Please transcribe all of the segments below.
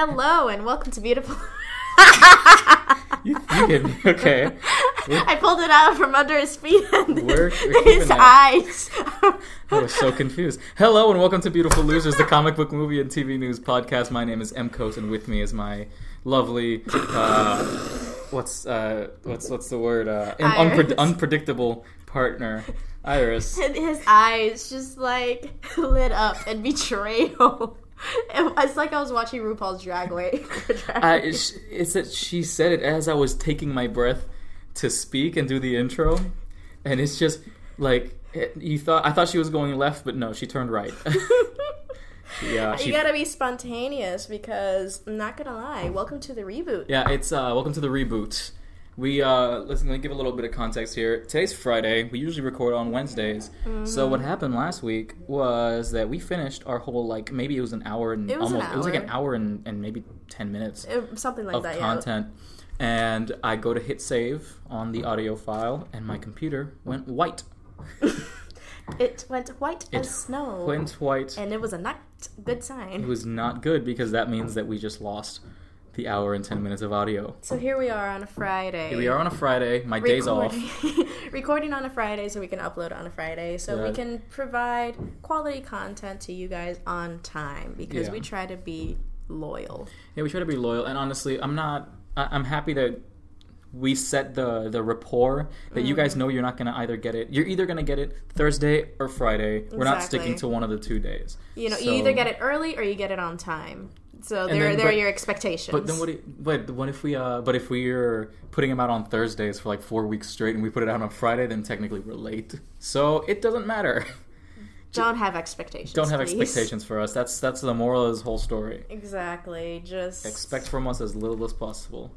Hello and welcome to Beautiful. You, you get me. Okay. We're- I pulled it out from under his feet and We're- we're his eyes. I was so confused. Hello and welcome to Beautiful Losers, the comic book movie and TV news podcast. My name is M. Coast, and with me is my lovely, uh, what's uh, what's what's the word? Uh, unpre- unpredictable partner, Iris. and his eyes just like lit up in betrayal. It was like I was watching RuPaul's Drag Race. I, it's, it's that she said it as I was taking my breath to speak and do the intro, and it's just like it, you thought. I thought she was going left, but no, she turned right. yeah, she you gotta be spontaneous because I'm not gonna lie. Welcome to the reboot. Yeah, it's uh, welcome to the reboot. We uh, listen. Let me give a little bit of context here. Today's Friday. We usually record on Wednesdays. So what happened last week was that we finished our whole like maybe it was an hour and It was an almost it was like an hour. hour and, and maybe ten minutes It- something like of that. content. And I go to hit save on the audio file, and my computer went white. It went white It as snow, Went white. and it was a not good sign. It was not good because that means that we just lost the hour and ten minutes of audio. So here we are on a Friday. Here we are on a Friday. My day's off. Recording- recording on a Friday so we can upload on a Friday so we can provide quality content to you guys on time because Yeah. we try to be loyal. Yeah, we try to be loyal, and honestly, I'm not. I, I'm happy that we set the the rapport that you Mm. guys know you're not gonna either get it. You're either gonna get it Thursday or Friday. We're not sticking to one of the two days. You know, So- you either get it early or you get it on time. So And there, then- there are but- your expectations. But then what? what if we? Uh, but if we're putting them out on Thursdays for like four weeks straight, and we put it out on Friday, then technically we're late. So it doesn't matter. Don't have expectations. Don't have please. expectations for us. That's that's the moral of this whole story. Exactly. Just Expect from us as little as possible.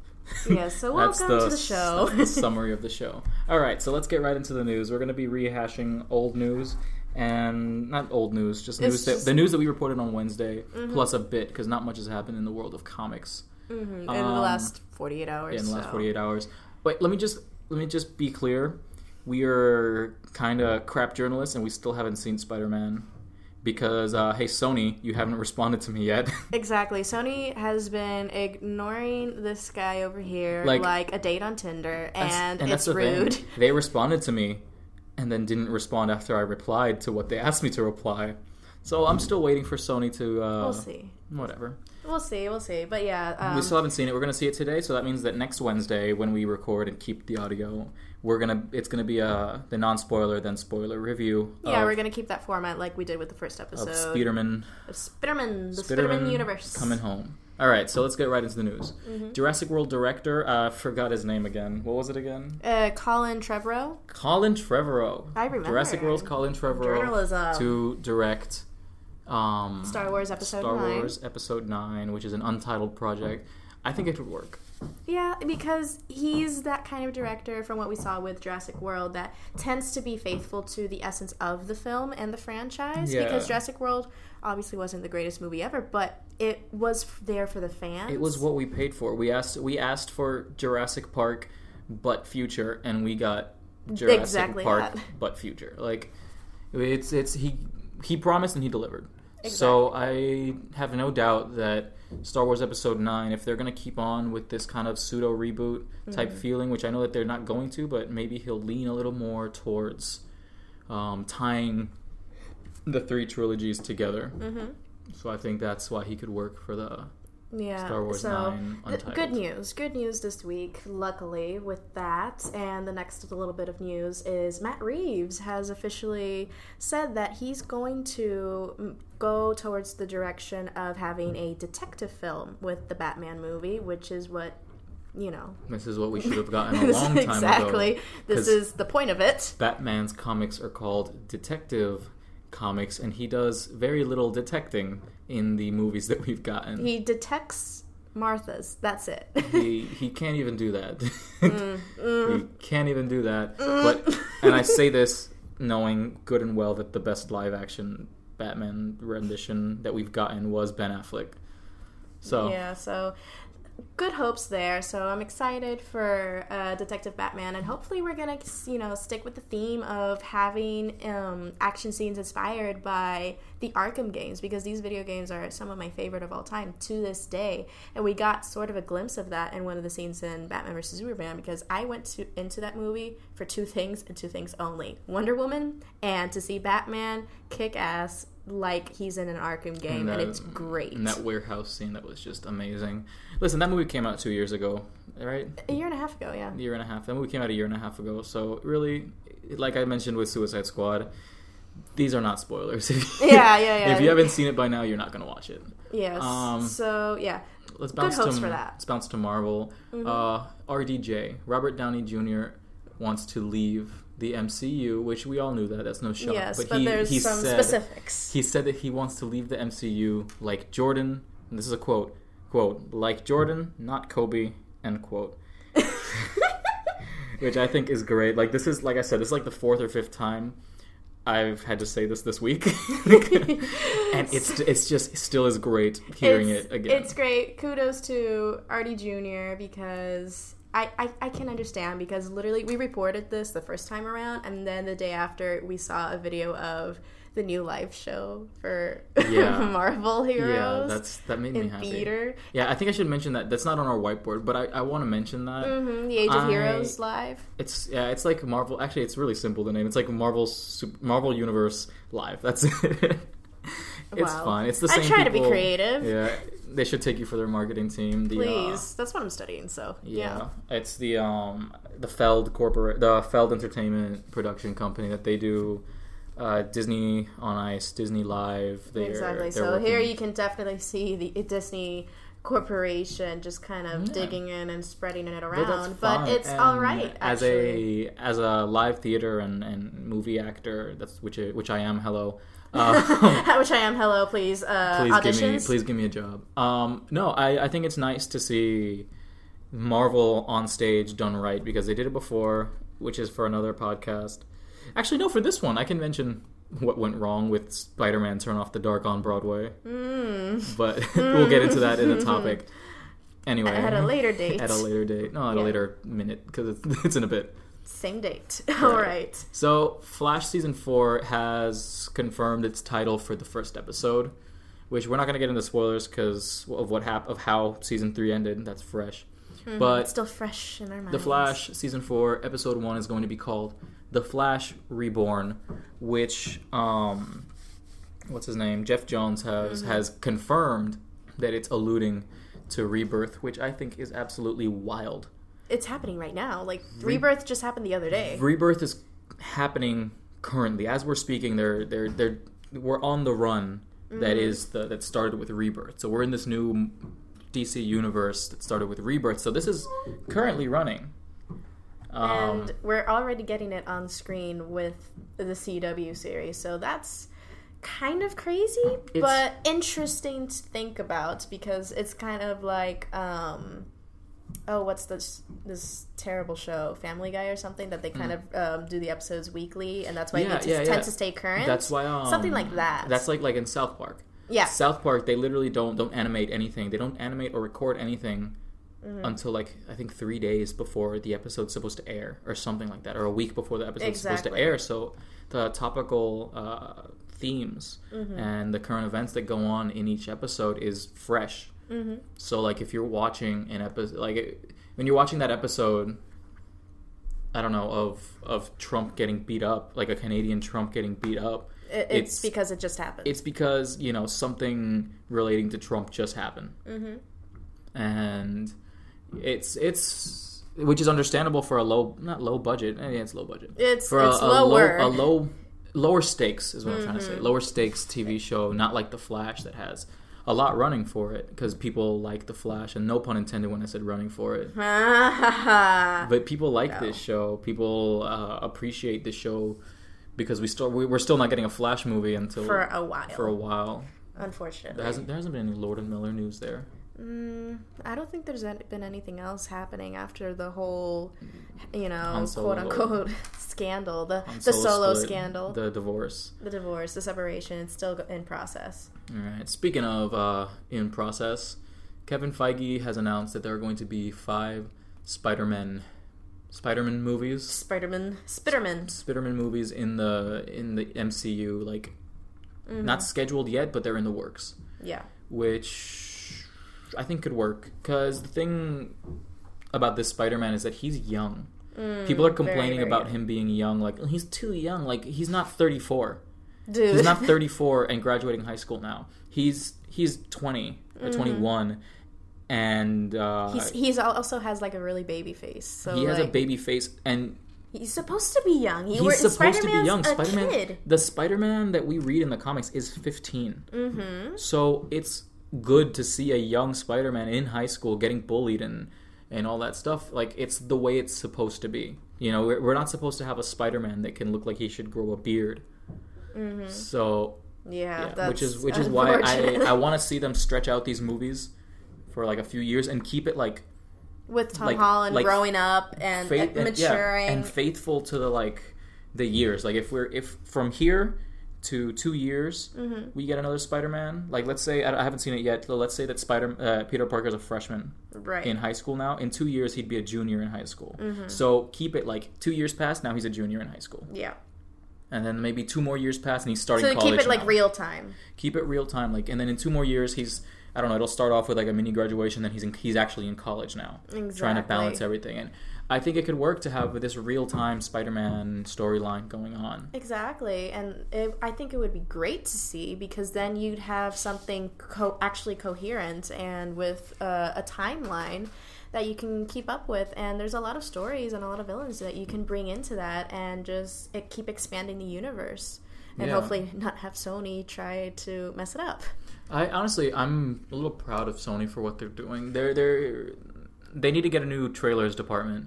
Yeah, so welcome the, to the show. that's the summary of the show. All right, so let's get right into the news. We're going to be rehashing old news and not old news, just news that, just- Mm-hmm. the news that we reported on Wednesday, plus a bit because not much has happened in the world of comics Mhm, in the Um, last 48 hours. in the last so. 48 hours. Wait, let me just let me just be clear. We are kind of crap journalists, and we still haven't seen Spider Man because uh, hey Sony, you haven't responded to me yet. Exactly. Sony has been ignoring this guy over here like, Like- a date on Tinder, and, that's it's the thing. rude. They responded to me and then didn't respond after I replied to what they asked me to reply. So I'm still waiting for Sony to. Uh, We'll see. Whatever. We'll see. We'll see. But yeah, um, we still haven't seen it. We're gonna see it today, so that means that next Wednesday, when we record and keep the audio, we're gonna. It's gonna be a the non-spoiler then spoiler review. yeah, of, we're gonna keep that format like we did with the first of episode Spiderman. of Spiderman, the Spiderman, universe. coming home. All right, so let's get right into the news. Mm-hmm. Jurassic World director, uh, forgot his name again. What was it again? Uh, Colin Trevorrow. Colin Trevorrow. I remember. Jurassic World's Colin Trevorrow Journalism. to direct um, Star Wars Episode Star 9. Wars Episode Nine, which is an untitled project. I think it would work. Yeah, because he's that kind of director from what we saw with Jurassic World that tends to be faithful to the essence of the film and the franchise. Yeah. Because Jurassic World obviously wasn't the greatest movie ever, but it was there for the fans. It was what we paid for. We asked we asked for Jurassic Park, but future, and we got Jurassic Exactly Park, that. but future. Like it's it's he he promised and he delivered. So I have no doubt that Star Wars Episode Nine, if they're going to keep on with this kind of pseudo reboot type Mm-hmm. feeling, which I know that they're not going to, but maybe he'll lean a little more towards um, tying the three trilogies together. hmm So I think that's why he could work for the Yeah. Star Wars so, 9 th- Untitled. good news. Good news this week, luckily, with that. And the next little bit of news is Matt Reeves has officially said that he's going to mm, go towards the direction of having a detective film with the Batman movie, which is what, you know. This is what we should have gotten a long time ago. exactly. This is the point of it. Batman's comics are called detective comics, and he does very little detecting in the movies that we've gotten. He detects Martha's. That's it. he he can't even do that. Mm, He can't even do that. But and I say this knowing good and well that the best live action Batman rendition that we've gotten was Ben Affleck. So Yeah, so good hopes there. So I'm excited for uh, Detective Batman, and hopefully we're gonna, you know, stick with the theme of having um, action scenes inspired by the Arkham games because these video games are some of my favorite of all time to this day. And we got sort of a glimpse of that in one of the scenes in Batman vs Superman because I went to into that movie for two things and two things only: Wonder Woman and to see Batman kick ass like he's in an Arkham game, and, that- it's great. And that warehouse scene that was just amazing. Listen, that movie came out two years ago, right? a year and a half ago, yeah. A year and a half. That movie came out a year and a half ago. So really, like I mentioned with Suicide Squad, these are not spoilers. Yeah, yeah, yeah. If you haven't seen it by now, you're not gonna watch it. Yes. Um, so yeah, Let's bounce hopes to for that. Mm-hmm. let's bounce to Marvel. Uh, RDJ, Robert Downey Jr. wants to leave the MCU, which we all knew that. That's no shock. yes, but, he, there's he some said, specifics. He said that he wants to leave the MCU like Jordan. And this is a quote. Quote, like Jordan, not Kobe, end quote. Which I think is great. Like this is like I said, this is like the fourth or fifth time I've had to say this this week. and it's it's just still is great hearing it's, it again. It's great. Kudos to Artie Jr. because I, I, I can understand because literally we reported this the first time around and then the day after we saw a video of the new live show for Yeah. Marvel yeah, Heroes that's that made me in happy. theater. Yeah, I think I should mention that. That's not on our whiteboard, but I, I want to mention that. hmm the Age of I- Heroes live. It's yeah, it's like Marvel. Actually, it's really simple. The name. It's like Marvel Sup- Marvel Universe Live. That's it. It's Wow. fun. It's the same. I try to be creative. Yeah, they should take you for their marketing team. The, uh, Please, that's what I'm studying. So yeah, it's the um the Feld corporate the Feld Entertainment production company that they do. Uh, Disney on Ice, Disney Live. They're, exactly. they're So here you can definitely see the Disney corporation just kind of Yeah. digging in and spreading it around. that's But, it's And all right. as Actually. a as a live theater and, and movie actor. That's which which I am. Hello. Uh, Which I am. Hello, please. Uh, please auditions. give me please give me a job. Um, no, I, I think it's nice to see Marvel on stage done right because they did it before, which is for another podcast. Actually, no, for this one, I can mention what went wrong with Spider-Man: Turn Off the Dark on Broadway, Mm. but we'll get into that in a topic. Anyway, At a later date. at a later date, no, at Yeah. a later minute because it's, it's in a bit. Same date. all right. So, Flash season four has confirmed its title for the first episode, which we're not going to get into spoilers because of what hap- of how season three ended. That's fresh. It's But still fresh in our minds. the Flash season four episode one is going to be called "The Flash Reborn," which um, what's his name? Geoff Johns has has confirmed that it's alluding to rebirth, which I think is absolutely wild. It's happening right now. Like Rebirth just happened the other day. Rebirth is happening currently as we're speaking. They're they're they're we're on the run that is the that started with Rebirth. So we're in this new DC universe that started with Rebirth. So this is currently running. Um, and we're already getting it on screen with the CW series. So that's kind of crazy, but interesting to think about because it's kind of like um oh what's this this terrible show family guy or something that they kind of um, do the episodes weekly and that's why Mm. Yeah, they yeah, tend yeah. to stay current that's why um, something like that That's like like in South Park. yeah South Park, they literally don't don't animate anything. They don't animate or record anything Mm-hmm. until like I think three days before the episode's supposed to air, or something like that, or a week before the episode's supposed to air. So the topical uh, themes Mm-hmm. and the current events that go on in each episode is fresh. Hmm So like if you're watching an episode, like when you're watching that episode. I don't know of of Trump getting beat up, like a Canadian Trump getting beat up. It, it's, It's- because it just happened It's because you know something relating to Trump just happened, hmm and it's it's which is understandable for a low not low budget. eh, it's low budget it's for it's a, a lower low a low lower stakes is what I'm trying to say. Mhm. Lower stakes TV show, not like The Flash that has a lot running for it because people like The Flash, and no pun intended when I said running for it. But people like No. this show. People uh, appreciate this show because we still we, we're still not getting a Flash movie until for a while for a while. unfortunately There hasn't there hasn't been any Lord and Miller news there. Mm, I don't think there's been anything else happening after the whole, you know, quote unquote scandal, the Han the solo split, scandal, the, divorce, the divorce. the separation. It's still in process. All right. Speaking of uh, in process, Kevin Feige has announced that there are going to be five Spider-Man Spider-Man movies. Spider Man, Spider-Man movies in the in the MCU like Mm-hmm. not scheduled yet, but they're in the works, Yeah. which I think could work cuz the thing about this Spider-Man is that he's young. People are Mm, very, complaining very about young. him being young like he's too young, like he's not 34. Dude. He's not 34 and graduating high school now. He's he's 20 or 21 and uh Mm-hmm. He's he's also has like a really baby face. So he has a baby face and He's supposed to be young. He, he's we're- supposed to be Spider-Man's young. A Spider-Man kid. the Spider-Man that we read in the comics is 15. Mm-hmm. So it's good to see a young Spider-Man in high school getting bullied and and all that stuff. Like it's the way it's supposed to be. You know, we're, we're not supposed to have a Spider-Man that can look like he should grow a beard. Mm-hmm. So Yeah, yeah, which is which is why I. I want to see them stretch out these movies for like a few years and keep it like with Tom like- Holland like growing up and, faith and and, yeah, maturing. and faithful to the like the years. Like if we're if from here to two years Mm-hmm. we get another Spider-Man. Like let's say I haven't seen it yet. but Let's say that Spider uh, Peter Parker's a freshman right. in high school now. In two years he'd be a junior in high school. Mm-hmm. So keep it like two years past now he's a junior in high school, yeah. and then maybe two more years pass and he's starting So keep it like real time. keep it real time like and then in two more years he's i don't know it'll start off with like a mini graduation then he's in, he's actually in college now trying to balance everything and i think it could work to have this real time spider-man storyline going on Exactly, and it, I think it would be great to see because then you'd have something co- actually coherent and with uh, a timeline that you can keep up with. And there's a lot of stories and a lot of villains that you can bring into that and just it, keep expanding the universe. And Yeah. hopefully not have Sony try to mess it up. i honestly i'm a little proud of sony for what they're doing they're they're they need to get a new trailers department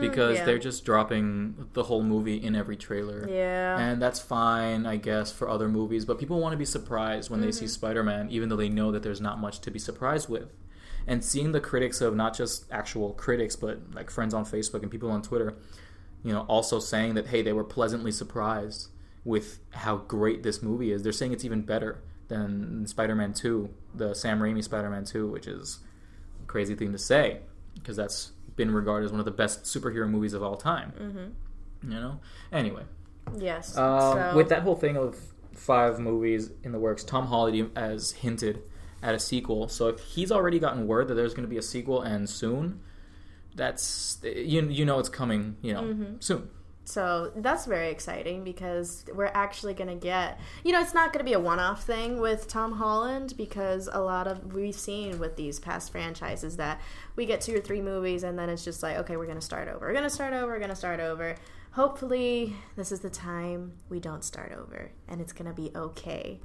because Mm, yeah. they're just dropping the whole movie in every trailer Yeah. And that's fine, I guess, for other movies. But people want to be surprised when they Mm-hmm. see Spider Man, even though they know that there's not much to be surprised with. And seeing the critics of not just actual critics, but like friends on Facebook and people on Twitter, you know, also saying that, hey, they were pleasantly surprised with how great this movie is. They're saying it's even better than Spider Man 2, the Sam Raimi Spider Man 2, which is a crazy thing to say because that's been regarded as one of the best superhero movies of all time. mm-hmm. You know? Anyway. Yes. Um, so, With that whole thing of five movies in the works, Tom Holland has hinted at a sequel. So if he's already gotten word that there's going to be a sequel and soon, that's you you know it's coming. You know Mm-hmm. soon. So that's very exciting because we're actually going to get, you know, it's not going to be a one off thing with Tom Holland because a lot of, we've seen with these past franchises that we get two or three movies and then it's just like, okay, we're going to start over. We're going to start over. We're going to start over. Hopefully, this is the time we don't start over and it's going to be okay.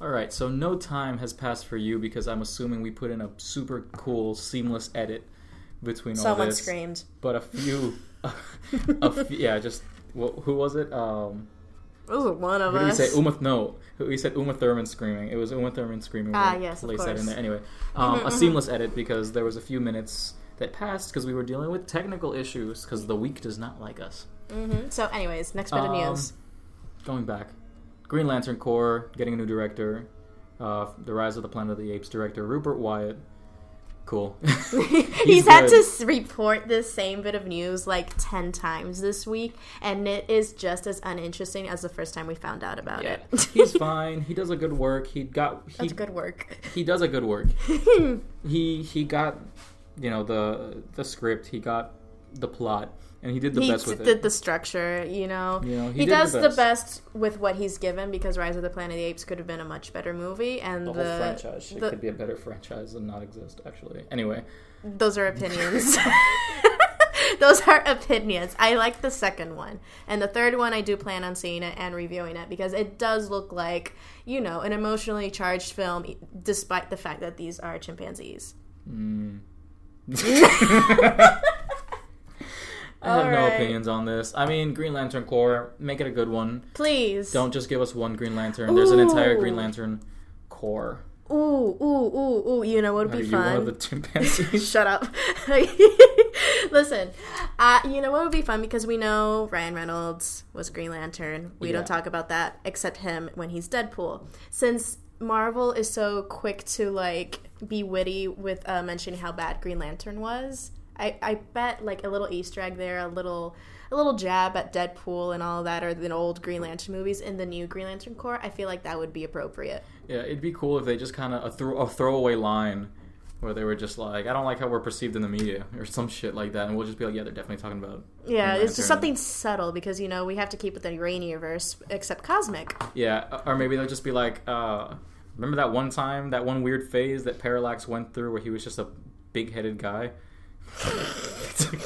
All right. So no time has passed for you because I'm assuming we put in a super cool seamless edit between all this. Someone screamed. But a few, a yeah, just wh- who was it? Um, Ooh, one of What did us. say? Uma, no, he said Uma Thurman screaming. It was Uma Thurman screaming. Ah, We yes, of placed that in there. Anyway, um, Mhm, a mhm. seamless edit because there was a few minutes that passed because we were dealing with technical issues because the week does not like us. hmm So, anyways, next bit of Um, news. Going back, Green Lantern Corps getting a new director. Uh, the Rise of the Planet of the Apes director Rupert Wyatt. Cool. He's, had to report this same bit of news like 10 times this week, and it is just as uninteresting as the first time we found out about Yeah, it. he's fine. He does a good work. He got he That's good work. he does a good work. he he got you know the the script. He got the plot, and he did the he best with did it. the structure, you know. You know, he he does the the best. best. with what he's given because Rise of the Planet of the Apes could have been a much better movie, and the the, franchise. It could be a better franchise and not exist. Actually, anyway, those are opinions. those are opinions. I like the second one, and the third one I do plan on seeing it and reviewing it because it does look like you know an emotionally charged film, despite the fact that these are chimpanzees. mm. I have no opinions on this. I mean, Green Lantern Corps, make it a good one. Please Don't just give us one Green Lantern. There's an entire Green Ooh. Lantern Corps. Ooh, ooh, ooh, ooh. You know what would Are be you one fun? of the chimpanzees? Shut up. Listen, uh, you know what would be fun because we know Ryan Reynolds was Green Lantern. We Yeah. don't talk about that except him when he's Deadpool. Since Marvel is so quick to like be witty with uh, mentioning how bad Green Lantern was. I, I bet like a little Easter egg there, a little a little jab at Deadpool and all that, or the old Green Lantern movies in the new Green Lantern Corps. I feel like that would be appropriate. Yeah, it'd be cool if they just kind of a, throw, a throwaway line where they were just like, "I don't like how we're perceived in the media" or some shit like that, and we'll just be like, "Yeah, they're definitely talking about." Yeah, it's just something subtle because you know we have to keep it the Rainierverse, except cosmic. Yeah, or maybe they'll just be like, uh, "Remember that one time, that one weird phase that Parallax went through, where he was just a big-headed guy."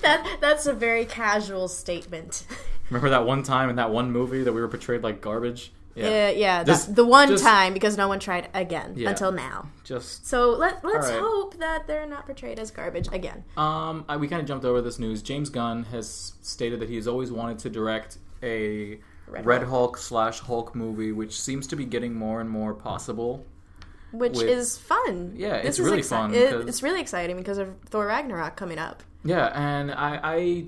That that's a very casual statement. Remember that one time in that one movie that we were portrayed like garbage? Yeah, yeah, Just- that, the one just- time because no one tried again Yeah. until now. Just So let let's right. hope that they're not portrayed as garbage again. Um, I, we kind of jumped over this news. James Gunn has stated that he's always wanted to direct a Red Red, Hulk. Hulk slash Hulk movie, which seems to be getting more and more possible. Which with- is fun. Yeah, This it's is really exci- fun it- it's really exciting because of Thor Ragnarok coming up. Yeah, and I, I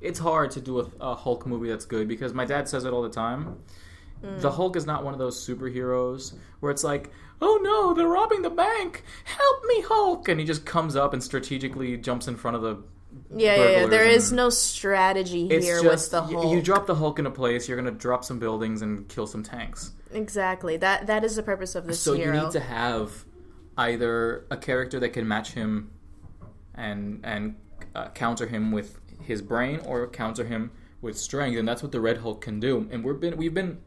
it's hard to do a, a Hulk movie that's good because my dad says it all the time. Mm. The Hulk is not one of those superheroes where it's like, oh no, they're robbing the bank, help me, Hulk, and he just comes up and strategically jumps in front of the. Yeah, yeah, yeah. There is no strategy here just with the Hulk. you drop the Hulk in a place, you're gonna drop some buildings and kill some tanks. Exactly. That that is the purpose of this So hero. you need to have either a character that can match him and and uh, counter him with his brain, or counter him with strength, and that's what the Red Hulk can do. And we've been we've been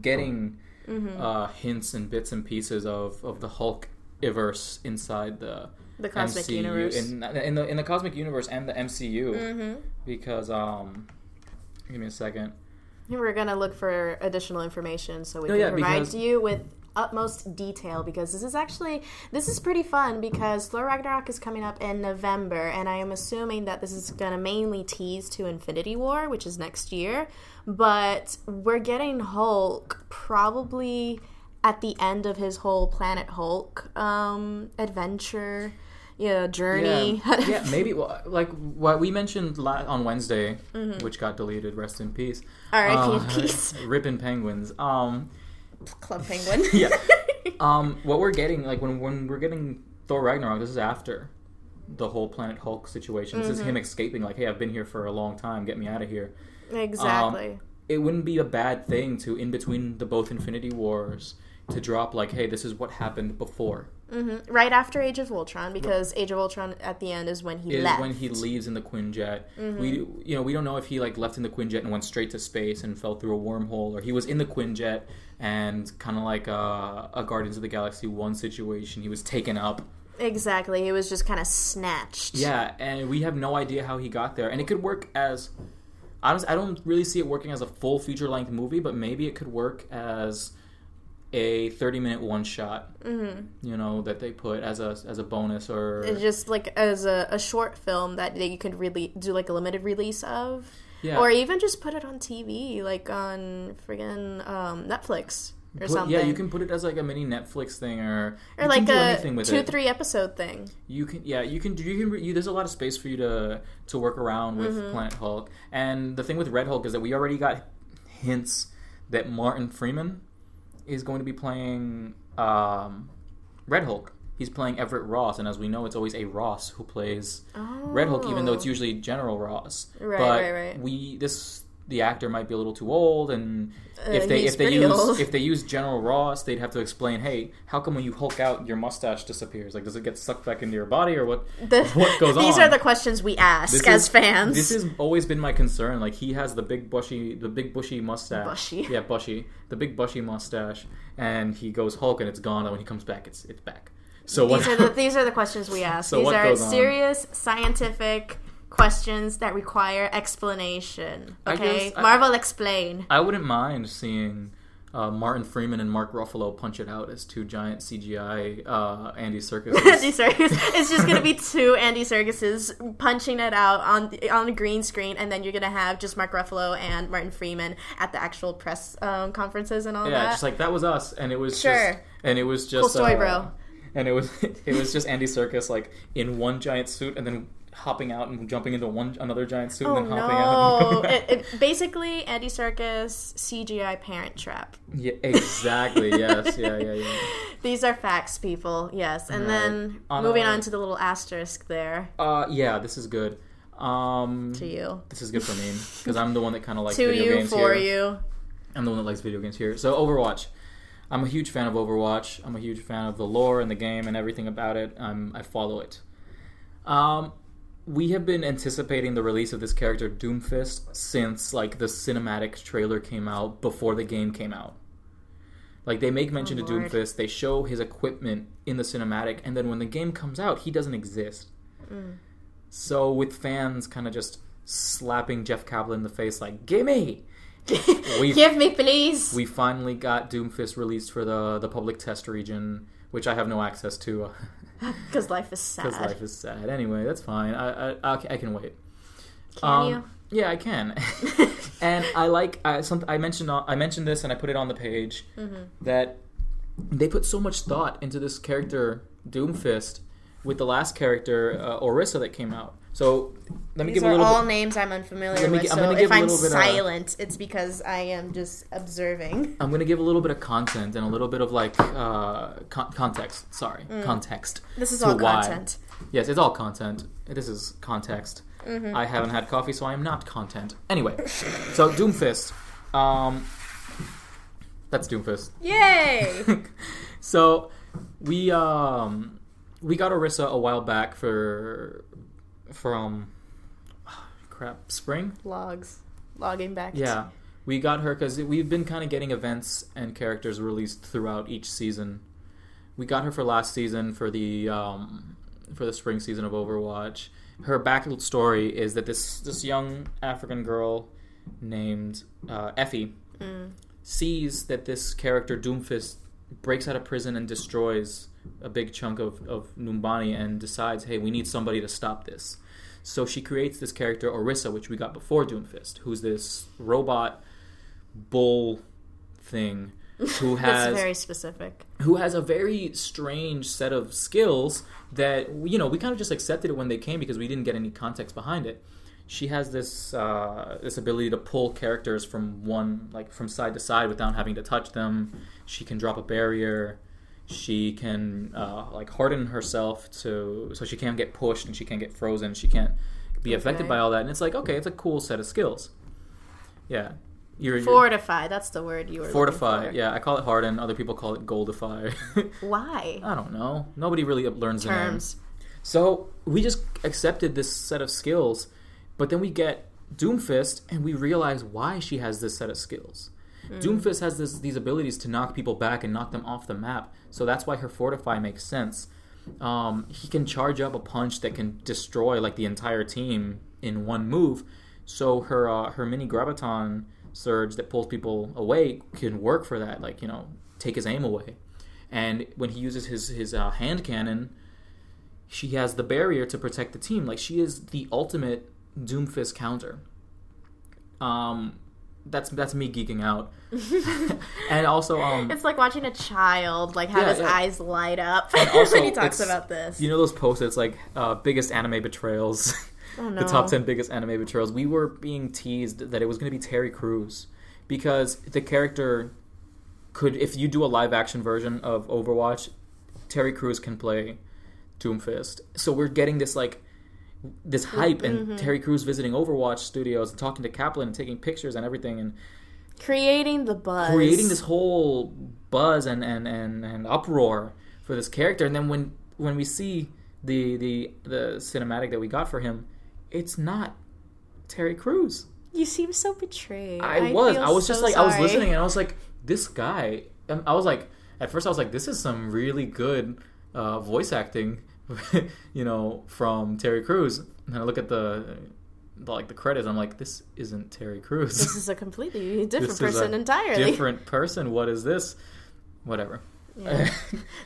getting Mm-hmm. uh, hints and bits and pieces of of the Hulk verse inside the the cosmic MCU universe. in, in the in the cosmic universe and the MCU mm-hmm. because um give me a second We're gonna look for additional information so we No, can yeah, provide because- to you with utmost detail because this is actually this is pretty fun because Thor Ragnarok is coming up in November and I am assuming that this is gonna mainly tease to Infinity War, which is next year. But we're getting Hulk probably at the end of his whole Planet Hulk um, adventure, know, journey. Yeah, yeah maybe well, like what we mentioned la- on Wednesday, Mm-hmm. which got deleted. Rest in peace. R.I.P. Uh, in peace, Ripping penguins. Um, Club Penguin. yeah. Um, what we're getting, like when when we're getting Thor Ragnarok, this is after the whole Planet Hulk situation. This is Mm-hmm. him escaping. Like, hey, I've been here for a long time. Get me out of here. exactly. It wouldn't be a bad thing to, in between the both Infinity Wars, to drop like, hey, this is what happened before. hmm Right after Age of Ultron, because Age of Ultron at the end is when he is left. Mm-hmm. when he leaves in the Quinjet. We you know we don't know if he like left in the Quinjet and went straight to space and fell through a wormhole, or he was in the Quinjet and kind of like a, a Guardians of the Galaxy one situation. He was taken up. Exactly, he was just kind of snatched. Yeah, and we have no idea how he got there. And it could work as honestly, I don't really see it working as a full feature length movie, but maybe it could work as a 30 minute one shot hmm you know that they put as a as a bonus or It's just like as a, a short film that you could really do like a limited release of, yeah or even just put it on TV, like on friggin' um, Netflix or Put- something. yeah you can put it as like a mini netflix thing or or like a two it. three episode thing. You can, yeah, you can do. You can. You, there's a lot of space for you to to work around with Mm-hmm. Planet Hulk. And the thing with Red Hulk is that we already got hints that Martin Freeman is going to be playing um, Red Hulk. He's playing Everett Ross, and as we know, it's always a Ross who plays Oh. Red Hulk, even though it's usually General Ross. Right, but right, right. we this the actor might be a little too old, and Uh, if they if they use old. if they use General Ross, they'd have to explain, hey, how come when you Hulk out, your mustache disappears? Like, does it get sucked back into your body, or what? The- what goes These on? These are the questions we ask This as is- fans. This has always been my concern. Like, he has the big bushy, the big bushy mustache. Bushy. Yeah, bushy. The big bushy mustache, and he goes Hulk, and it's gone. And when he comes back, it's it's back. So what? these are the these are the questions we ask. So these what are goes on? serious scientific questions that require explanation. Okay, guess I- Marvel explain. I wouldn't mind seeing uh, Martin Freeman and Mark Ruffalo punch it out as two giant CGI uh, Andy Serkis. Andy Serkis. It's just gonna be two Andy Serkises punching it out on on the green screen, and then you're gonna have just Mark Ruffalo and Martin Freeman at the actual press um, conferences and all yeah, that. Yeah, just like that was us, and it was Sure. just, and it was just Cool story, uh, bro. And it was it was just Andy Serkis like in one giant suit, and then hopping out and jumping into one another giant suit Oh and then hopping out. no! it, it, basically, Andy Serkis CGI Parent Trap. yeah, exactly. Yes. Yeah. Yeah. Yeah. These are facts, people. Yes, and Right. then On moving a- on to the little asterisk there Uh, yeah. This is good. Um, to you, this is good for me because I'm the one that kind of likes to video you, games for here. you. I'm the one that likes video games here. So Overwatch. I'm a huge fan of Overwatch. I'm a huge fan of the lore and the game and everything about it. Um, I follow it. Um, we have been anticipating the release of this character Doomfist since like the cinematic trailer came out before the game came out. Like they make mention Oh, to Lord. Doomfist, they show his equipment in the cinematic, and then when the game comes out, he doesn't exist. Mm. So with fans kind of just slapping Jeff Kaplan in the face, like "Gimme!" Give me, please. we finally got Doomfist released for the the public test region, which I have no access to Because life is sad. because life is sad. Anyway, that's fine. I I, I, I can wait. Can Um, you? Yeah, I can. and I like I some I mentioned I mentioned this and I put it on the page Mm-hmm. that they put so much thought into this character Doomfist with the last character uh, Orisa that came out. So let me These give a are little all bit. names I'm unfamiliar with. gi- I'm so gonna if give a I'm little bit of- silent, it's because I am just observing. I'm gonna give a little bit of content and a little bit of like uh, con- context. Sorry, context. Mm. This is all why. content. Yes, it's all content. This is context. Mm-hmm. I haven't had coffee, so I am not content. Anyway, so Doomfist. Um, that's Doomfist. Yay! so we um we got Orisa a while back for from crap spring. Logs. Logging back. Yeah, we got her because we've been kind of getting events and characters released throughout each season. We got her for last season for the um, for the spring season of Overwatch. Her back story is that this this young African girl named uh, Efi Mm. sees that this character Doomfist breaks out of prison and destroys a big chunk of, of Numbani and decides, hey, we need somebody to stop this. So she creates this character Orisa, which we got before Doomfist, who's this robot bull thing who has very specific. who has a very strange set of skills that you know we kind of just accepted it when they came because we didn't get any context behind it. She has this uh, this ability to pull characters from one like from side to side without having to touch them. She can drop a barrier. She can uh, like harden herself to so she can't get pushed and she can't get frozen. She can't be affected by all that. And it's like okay, it's a cool set of skills. Yeah, you're, you're Fortify. That's the word you were fortify. for. Yeah, I call it harden. Other people call it goldify. Why? I don't know. Nobody really learns. Terms. So we just accepted this set of skills, but then we get Doomfist and we realize why she has this set of skills. Doomfist has this, these abilities to knock people back and knock them off the map. So that's why her Fortify makes sense. Um, he can charge up a punch that can destroy like the entire team in one move. So her uh, her mini graviton surge that pulls people away can work for that. Like you know, take his aim away. And when he uses his his uh, hand cannon, she has the barrier to protect the team. Like she is the ultimate Doomfist counter. Um, that's that's me geeking out, and also um, It's like watching a child like have Yeah, his yeah. eyes light up also, when he talks about this. you know those post-its like uh, biggest anime betrayals, oh, no. the top ten biggest anime betrayals. We were being teased that it was going to be Terry Crews because the character could, if you do a live-action version of Overwatch, Terry Crews can play Doomfist. So we're getting this like this hype and Mm-hmm. Terry Crews visiting Overwatch studios and talking to Kaplan and taking pictures and everything and Creating the buzz. creating this whole buzz and, and, and, and uproar for this character and then when when we see the the the cinematic that we got for him it's not Terry Crews. You seem so betrayed. I, was feel I was just so like I was listening and I was like this guy and I was like at first I was like this is some really good uh, voice acting you know from Terry Crews and I look at the, the like the credits I'm like this isn't Terry Crews. This is a completely different This is a person entirely. different person. What is this? Whatever. Yeah.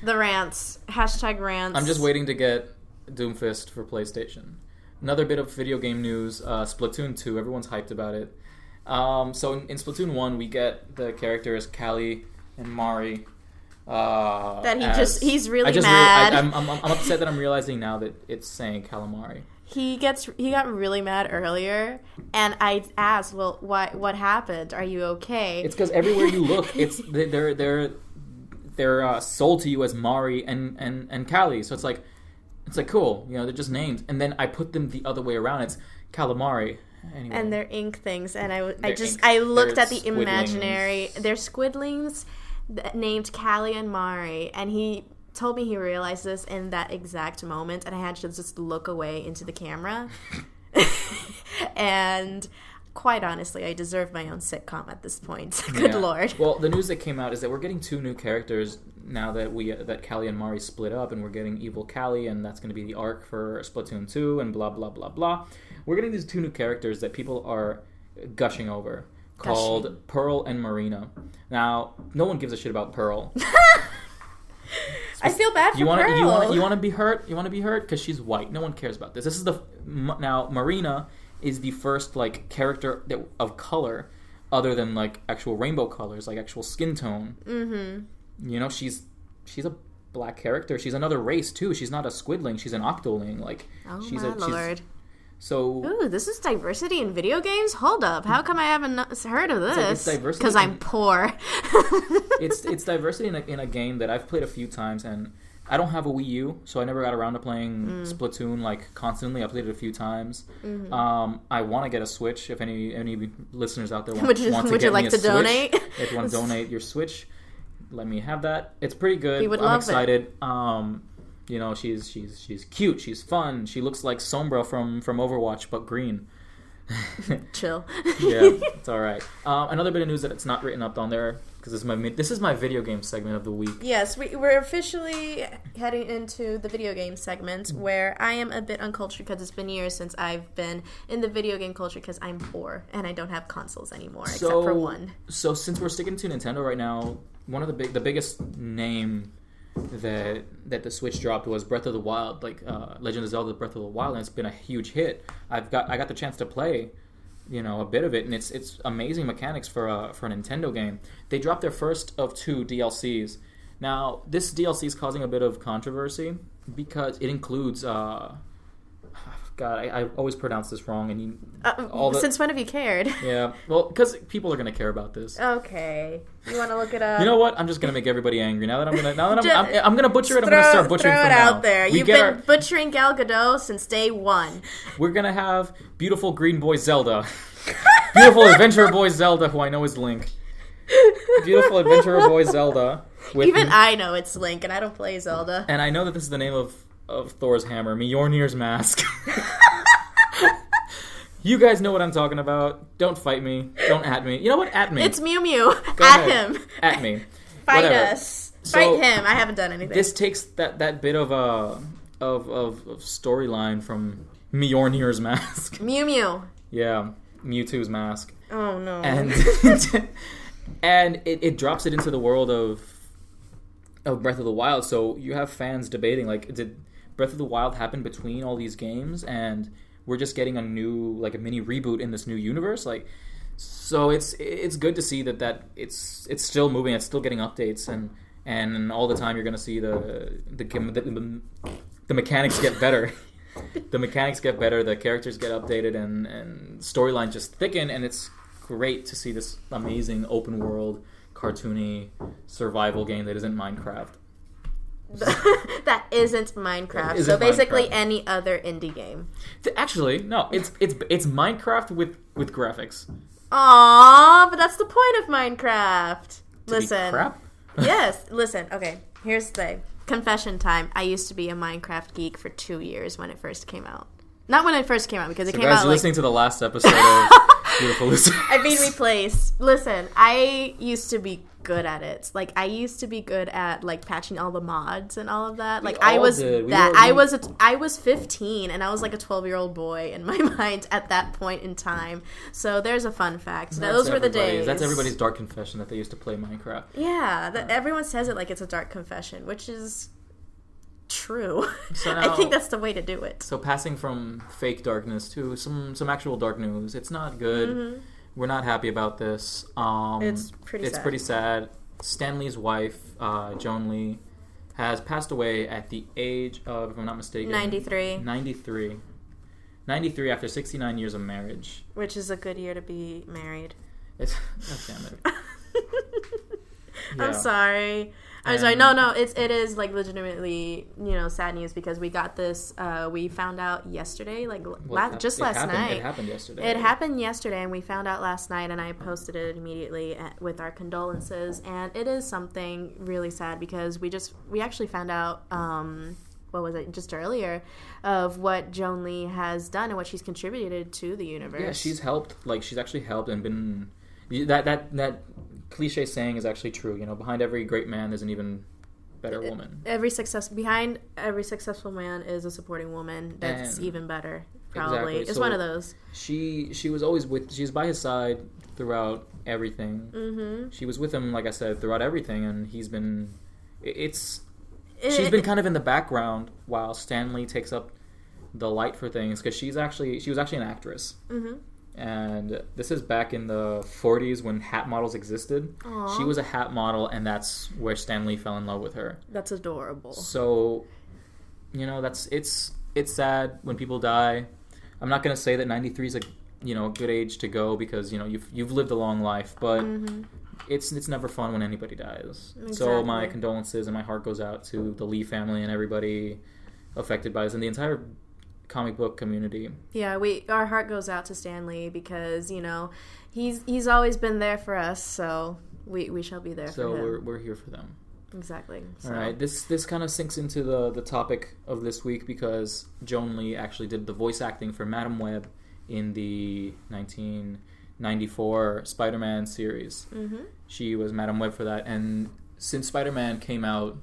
the rants. Hashtag rants. I'm just waiting to get Doomfist for PlayStation. Another bit of video game news: uh, Splatoon 2. Everyone's hyped about it. Um, so in, in Splatoon 1, we get the characters Callie and Marie. Uh, That he as- just- he's really I just mad. Real, I, I'm, I'm, I'm upset that I'm realizing now that it's saying calamari. he gets he got really mad earlier, and I asked, "Well, what what happened? Are you okay?" It's because everywhere you look, it's they're they're they're uh, sold to you as Marie and and and Callie. So it's like it's like cool, you know, they're just names. And then I put them the other way around. It's calamari. Anyway. and they're ink things, and I, They're just ink- I looked at the squidlings. imaginary. They're squidlings named Callie and Marie, and he told me he realized this in that exact moment, and I had to just look away into the camera. and quite honestly, I deserve my own sitcom at this point. Good Yeah. lord. Well, the news that came out is that we're getting two new characters now that we that Callie and Marie split up, and we're getting Evil Callie, and that's going to be the arc for Splatoon two, and blah blah blah blah. We're getting these two new characters that people are gushing over, called. Pearl and Marina. Now, no one gives a shit about Pearl. I feel bad for You want to Pearl. you want you want to be hurt? You want to be hurt because she's white. No one cares about this. This is the now Marina is the first like character that, of color other than like actual rainbow colors, like actual skin tone. mm-hmm. You know, she's she's a black character. She's another race too. She's not a squidling. She's an octoling. Like Oh she's my a she's, lord. So Ooh, this is diversity in video games? Hold up. How come I haven't heard of like it's this? diversity Because in- I'm poor. it's it's diversity in a, in a game that I've played a few times and I don't have a Wii U, so I never got around to playing Mm. Splatoon like constantly. I played it a few times. Mm-hmm. Um, I want to get a Switch. If any any listeners out there want, Would you- want to would get you like me a to Switch, donate? if you want to donate your Switch, let me have that. It's pretty good. I'm excited. Um, you know, she's she's she's cute. She's fun. She looks like Sombra from from Overwatch, but green. Chill. yeah, it's all right. Um, another bit of news that it's not written up on there because this is my this is my video game segment of the week. Yes, we, we're officially heading into the video game segment where I am a bit uncultured because it's been years since I've been in the video game culture because I'm poor and I don't have consoles anymore except for one. So since we're sticking to Nintendo right now, one of the big the biggest name that that the Switch dropped was Breath of the Wild, like uh, Legend of Zelda: Breath of the Wild, and it's been a huge hit. I've got I got the chance to play, you know, a bit of it, and it's it's amazing mechanics for a for a Nintendo game. They dropped their first of two DLCs. Now this DLC is causing a bit of controversy because it includes. Uh, God, I, I always pronounce this wrong, and you, Uh, all the- since when have you cared? yeah, well, because people are gonna care about this. Okay. You want to look it up? You know what? I'm just gonna make everybody angry. Now that I'm gonna now that I'm, I'm, I'm gonna butcher it. I'm gonna start butchering throw from it now. out there. We You've been our- butchering Gal Gadot since day one. we're gonna have beautiful green boy Zelda, beautiful adventurer boy Zelda, who I know is Link. Beautiful adventurer boy Zelda. With Even I know it's Link, and I don't play Zelda. and I know that this is the name of of Thor's hammer, Mjolnir's mask. you guys know what I'm talking about. Don't fight me. Don't at me. You know what? At me. It's Mew Mew. Go At ahead. him. At me. Fight Whatever. us. So- Fight him. I haven't done anything. this takes that that bit of uh of of, of storyline from Mjolnir's mask. Mew Mew. yeah, Mewtwo's mask, Oh no. and and it, it drops it into the world of of Breath of the Wild. So you have fans debating like, did Breath of the Wild happened between all these games, and we're just getting a new like a mini reboot in this new universe, like. So it's it's good to see that that it's it's still moving. It's still getting updates, and and all the time you're gonna see the the the, the mechanics get better. the mechanics get better. The characters get updated, and and storyline just thicken. And it's great to see this amazing open world cartoony survival game that isn't Minecraft. that isn't Minecraft. Isn't so basically, Minecraft. any other indie game. Actually, no, it's it's it's Minecraft with with graphics. Aww, but that's the point of Minecraft. To Listen. crap. yes, listen. Okay, here's the thing. Confession time. I used to be a Minecraft geek for two years when it first came out. Not when it first came out because it So came guys, out you're like listening to the last episode of Beautiful. I've been replaced. Listen, I used to be good at it. Like I used to be good at like patching all the mods and all of that. Like I was that I was a, I was 15 and I was like a 12 year old boy in my mind at that point in time. So there's a fun fact. Those were the days. That's everybody's dark confession that they used to play Minecraft. Yeah, that, everyone says it like it's a dark confession, which is true. So I think that's the way to do it. So passing from fake darkness to some some actual dark news. It's not good. We're not happy about this. Um, Mm-hmm. It's pretty It's sad. pretty sad. Stan Lee's wife, uh, Joan Lee, has passed away at the age of, if I'm not mistaken, 93. 93. 93 after 69 years of marriage. Which is a good year to be married. It's, God damn it. Yeah. I'm sorry. No, And- no, no, it's it is like legitimately, you know, sad news because we got this. Uh, we found out yesterday, like l- Well, last, it just last happened, night. It happened yesterday. It happened yesterday, and we found out last night, and I posted it immediately at, with our condolences. And it is something really sad because we just we actually found out um, what was it just earlier of what Joan Lee has done and what she's contributed to the universe. Yeah, she's helped. Like she's actually helped and been that that that cliche saying is actually true. You know, behind every great man, there's an even better woman. every success behind every successful man is a supporting woman that's And- even better. Probably Exactly. it's So- one of those. She she was always with. She was by his side throughout everything. Mm-hmm. She was with him, like I said, throughout everything, and he's been. It's It- she's been kind of in the background while Stan Lee takes up the light for things because she's actually she was actually an actress. Mhm. And this is back in the 40s when hat models existed. Aw. She was a hat model, and that's where Stan Lee fell in love with her. That's adorable. So, you know, that's it's it's sad when people die. I'm not gonna say that 93 is a you know a good age to go because you know you've you've lived a long life, but Mhm. it's it's never fun when anybody dies. So my condolences and my heart goes out to the Lee family and everybody affected by this and the entire comic book community. Yeah, we our heart goes out to Stan Lee because you know he's he's always been there for us, so we we shall be there So for him. we're we're here for them. exactly. So. All right, this this kind of sinks into the the topic of this week because Joan Lee actually did the voice acting for Madam Web in the 1994 Spider-Man series. Mhm. She was Madam Web for that, and since Spider-Man came out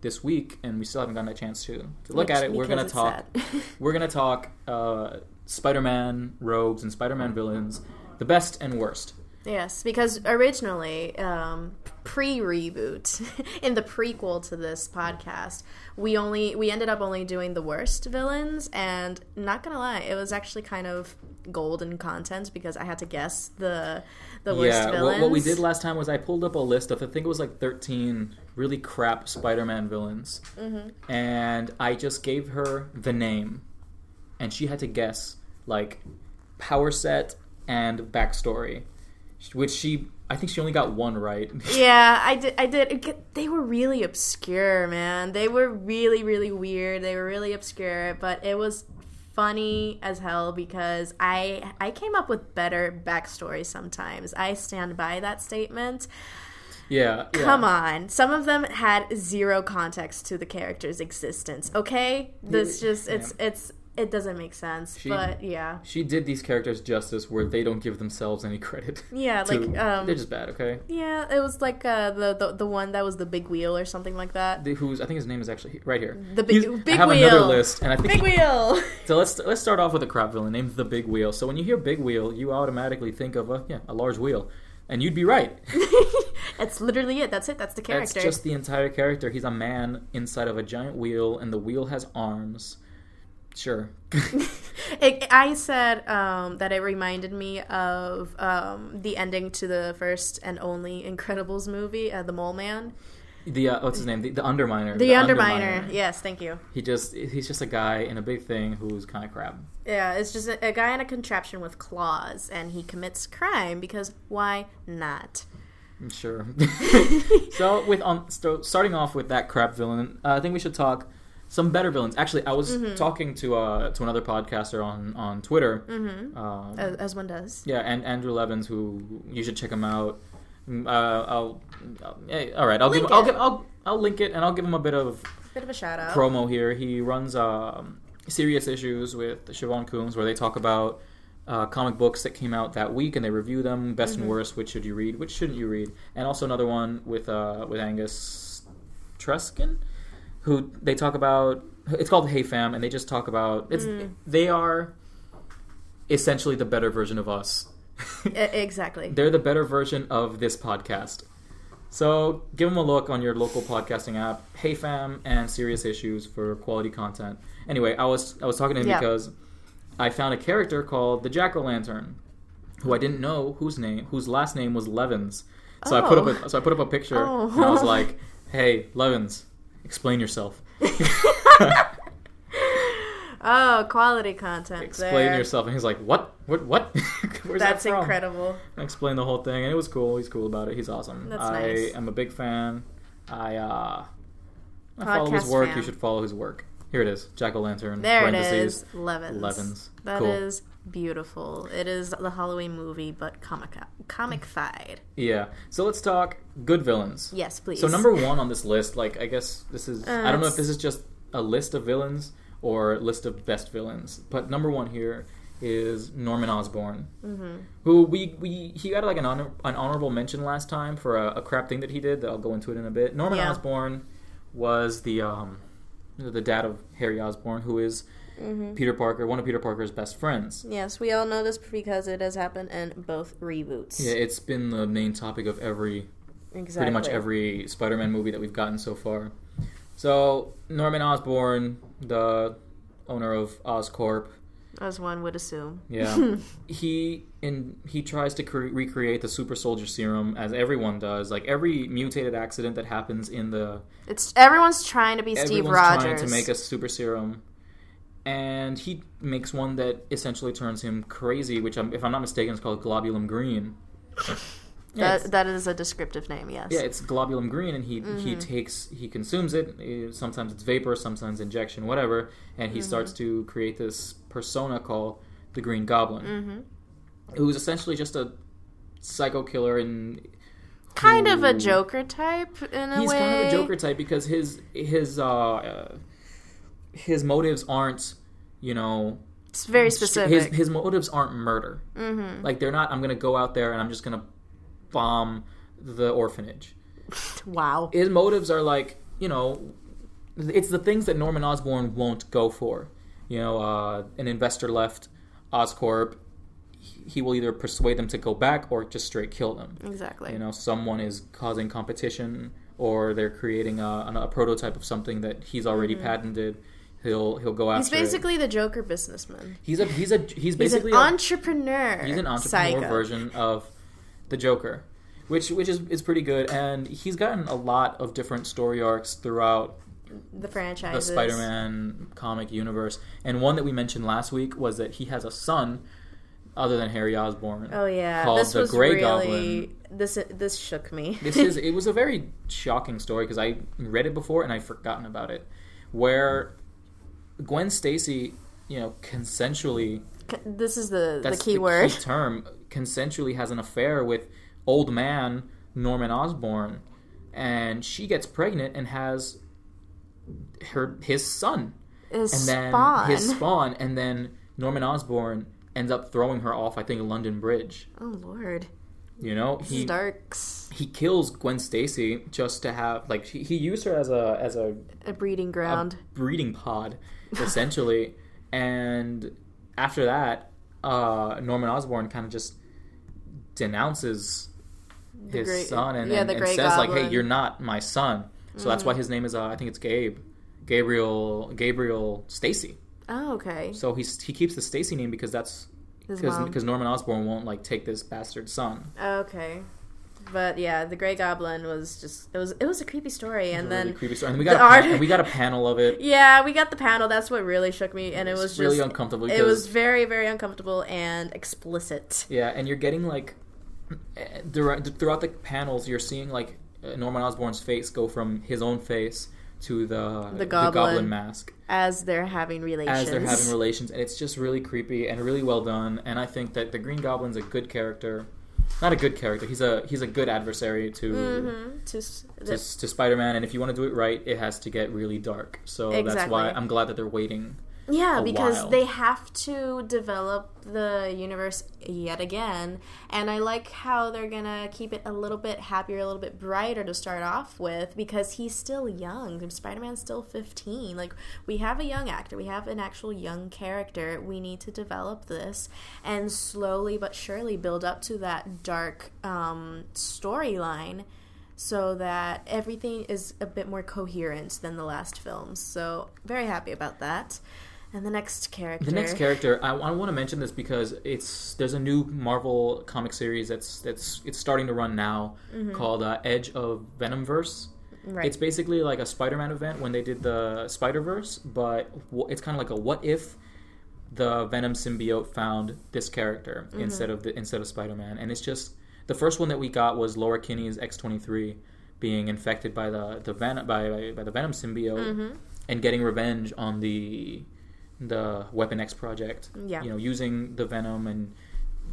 this week, and we still haven't gotten a chance to to look Which- at it, we're gonna talk. We're gonna talk uh, Spider-Man rogues and Spider-Man villains, the best and worst. Yes, because originally, um, pre-reboot, in the prequel to this podcast, we only we ended up only doing the worst villains, and not gonna lie, it was actually kind of golden content because I had to guess the the worst yeah, villains. what, what we did last time was I pulled up a list of I think it was like thirteen really crap Spider-Man villains, Mhm. and I just gave her the name, and she had to guess like power set and backstory, which she I think she only got one right. Yeah, I did. I did. They were really obscure, man. They were really, really weird. They were really obscure, but it was funny as hell because I I came up with better backstories sometimes. I stand by that statement. Yeah, yeah. Come on, some of them had zero context to the character's existence. Okay, this Yeah, just it's it's it doesn't make sense. She- but yeah, She did these characters justice where they don't give themselves any credit. yeah, to- like um, they're just bad. Okay, yeah, it was like uh, the, the the one that was the big wheel or something like that. the, who's I think his name is actually right here. The big- He's- big I have another list, and I think Big wheel. So let's let's start off with a crap villain named the Big Wheel. So when you hear Big Wheel, you automatically think of a yeah a large wheel, and you'd be right. That's literally it. That's it. That's the character. That's just the entire character. He's a man inside of a giant wheel, and the wheel has arms. Sure. It, I said um, that it reminded me of um, the ending to the first and only Incredibles movie, uh, The Mole Man. the uh, what's his name? The, the Underminer. The, Underminer. Yes, thank you. He just he's just a guy in a big thing who's kind of crab. Yeah, it's just a, a guy in a contraption with claws, and he commits crime because why not? I'm sure. so with on so starting off with that crap villain, uh, I think we should talk some better villains. Actually, I was Mm-hmm. talking to uh to another podcaster on on Twitter. Mm-hmm. Um, As, as one does. Yeah, and Andrew Levins, who you should check him out. Mm, Uh, I'll, I'll eh, all right. I'll Link give. I'll it. give. I'll, I'll link it, and I'll give him a bit of Bit of a shout out. promo here. He runs um, serious issues with Siobhan Coombs, where they talk about uh, comic books that came out that week, and they review them, best Mm-hmm. and worst. Which should you read? Which shouldn't you read? And also another one with uh, with Angus Truskin, who they talk about. It's called Hey Fam, and they just talk about. It's Mm. they are essentially the better version of us. Exactly. They're the better version of this podcast. So give them a look on your local podcasting app, Hey Fam and Serious Issues for quality content. Anyway, I was I was talking to him Yeah. because I found a character called the Jack O' Lantern, who I didn't know whose name whose last name was Levins. So I put up a so I put up a picture Oh. and I was like, Hey Levins, explain yourself. Oh, quality content. Explain there. yourself. And he's like, what? What? What? Where's That's that from? incredible. I explained the whole thing, and it was cool. He's cool about it. He's awesome. That's I nice. am a big fan. I uh, I follow his work. fan. You should follow his work. Here it is. Jack o' lantern. There it is. Levins. Levins. That Cool. is beautiful. It is the Halloween movie, but comic comic-fied. Yeah. So let's talk good villains. Yes, please. So number one on this list, like I guess this is Uh, I don't know if this is just a list of villains or a list of best villains, but number one here is Norman Osborn, hmm who we, we he got like an honor, an honorable mention last time for a, a crap thing that he did. That I'll go into it in a bit. Norman Yeah. Osborn was the um the dad of Harry Osborn, who is hmm Peter Parker, one of Peter Parker's best friends. Yes, we all know this because it has happened in both reboots. Yeah, it's been the main topic of every exactly. pretty much every Spider-Man movie that we've gotten so far. So Norman Osborn, the owner of Oscorp, as one would assume. yeah, he and he tries to cre- recreate the super soldier serum as everyone does. Like every mutated accident that happens in the It's everyone's trying to be Steve everyone's Rogers. trying to make a super serum. And he makes one that essentially turns him crazy, which, I'm, if I'm not mistaken, is called globulin green. Yeah, that, that is a descriptive name, yes. Yeah, it's globulin green, and he he Mhm. takes he consumes it. Sometimes it's vapor, sometimes injection, whatever, and he Mhm. starts to create this persona called the Green Goblin, hmm who's essentially just a psycho killer, and Kind of a Joker type in a He's way. kind of a Joker type because his his uh, his motives aren't you know It's very specific. His his motives aren't murder. hmm Like they're not. I'm gonna go out there and I'm just gonna bomb the orphanage. Wow. his motives are like you know it's the things that norman osborn won't go for you know uh, an investor left oscorp he will either persuade them to go back or just straight kill them Exactly. you know someone is causing competition or they're creating a, a prototype of something that he's already patented he'll he'll go after Mm-hmm. He's it. basically the Joker businessman. he's a he's a he's He's basically an a- entrepreneur. He's an entrepreneur psycho. version of the Joker, which which is is pretty good, and he's gotten a lot of different story arcs throughout The franchise, the. Spider-Man comic universe. And one that we mentioned last week was that he has a son, other than Harry Osborn. Oh yeah, called this the was Grey really Goblin. this this shook me. This is it was a very shocking story because I read it before and I'd forgotten about it, where Gwen Stacy, you know, consensually this is the the key word. key term consensually has an affair with old man Norman Osborn, and she gets pregnant and has her his son, Is and then Spawn. his spawn, and then Norman Osborn ends up throwing her off. I think London Bridge. oh lord, You know he is darks. he kills Gwen Stacy just to have like he, he used her as a as a A breeding ground. breeding pod, essentially. and after that, uh, Norman Osborn kind of just denounces his Grey- son and, yeah, and, and says like, "Hey, you're not my son." So that's why his name is uh, I think it's Gabe, Gabriel Gabriel Stacy. oh okay. So he's he keeps the Stacy name because that's because because Norman Osborn won't like take this bastard son. Okay. But yeah, the Grey Goblin was just it was it was a creepy story, and really then creepy story. And we the got a art- pan- we got a panel of it. yeah, we got the panel. That's what really shook me, and it was just really uncomfortable. it was very very uncomfortable and explicit. Yeah, and you're getting like throughout the panels, you're seeing like Norman Osborn's face go from his own face to the The goblin. mask As they're having relations. as they're having relations, and it's just really creepy and really well done. And I think that the Green Goblin's a good character, not a good character. He's a he's a good adversary to. hmm To, To, to Spider-Man, and if you want to do it right, it has to get really dark. So that's why I'm glad that they're waiting. Yeah, because while. they have to develop the universe yet again. And I like how they're going to keep it a little bit happier, a little bit brighter to start off with because he's still young. Spider Man's still 15. Like, we have a young actor, we have an actual young character. We need to develop this and slowly but surely build up to that dark um, storyline so that everything is a bit more coherent than the last films. So, very happy about that. And the next character. The next character, I, I want to mention this because it's there's a new Marvel comic series that's that's it's starting to run now Mm-hmm. called uh, Edge of Venomverse, Right. It's basically like a Spider-Man event when they did the Spider-Verse, but w- it's kind of like a what if the Venom symbiote found this character Mm-hmm. instead of the instead of Spider-Man, and it's just the first one that we got was Laura Kinney's X23 being infected by the the Venom by, by, by the Venom symbiote Mm-hmm. and getting revenge on the the Weapon X project. Yeah. you know, using the Venom and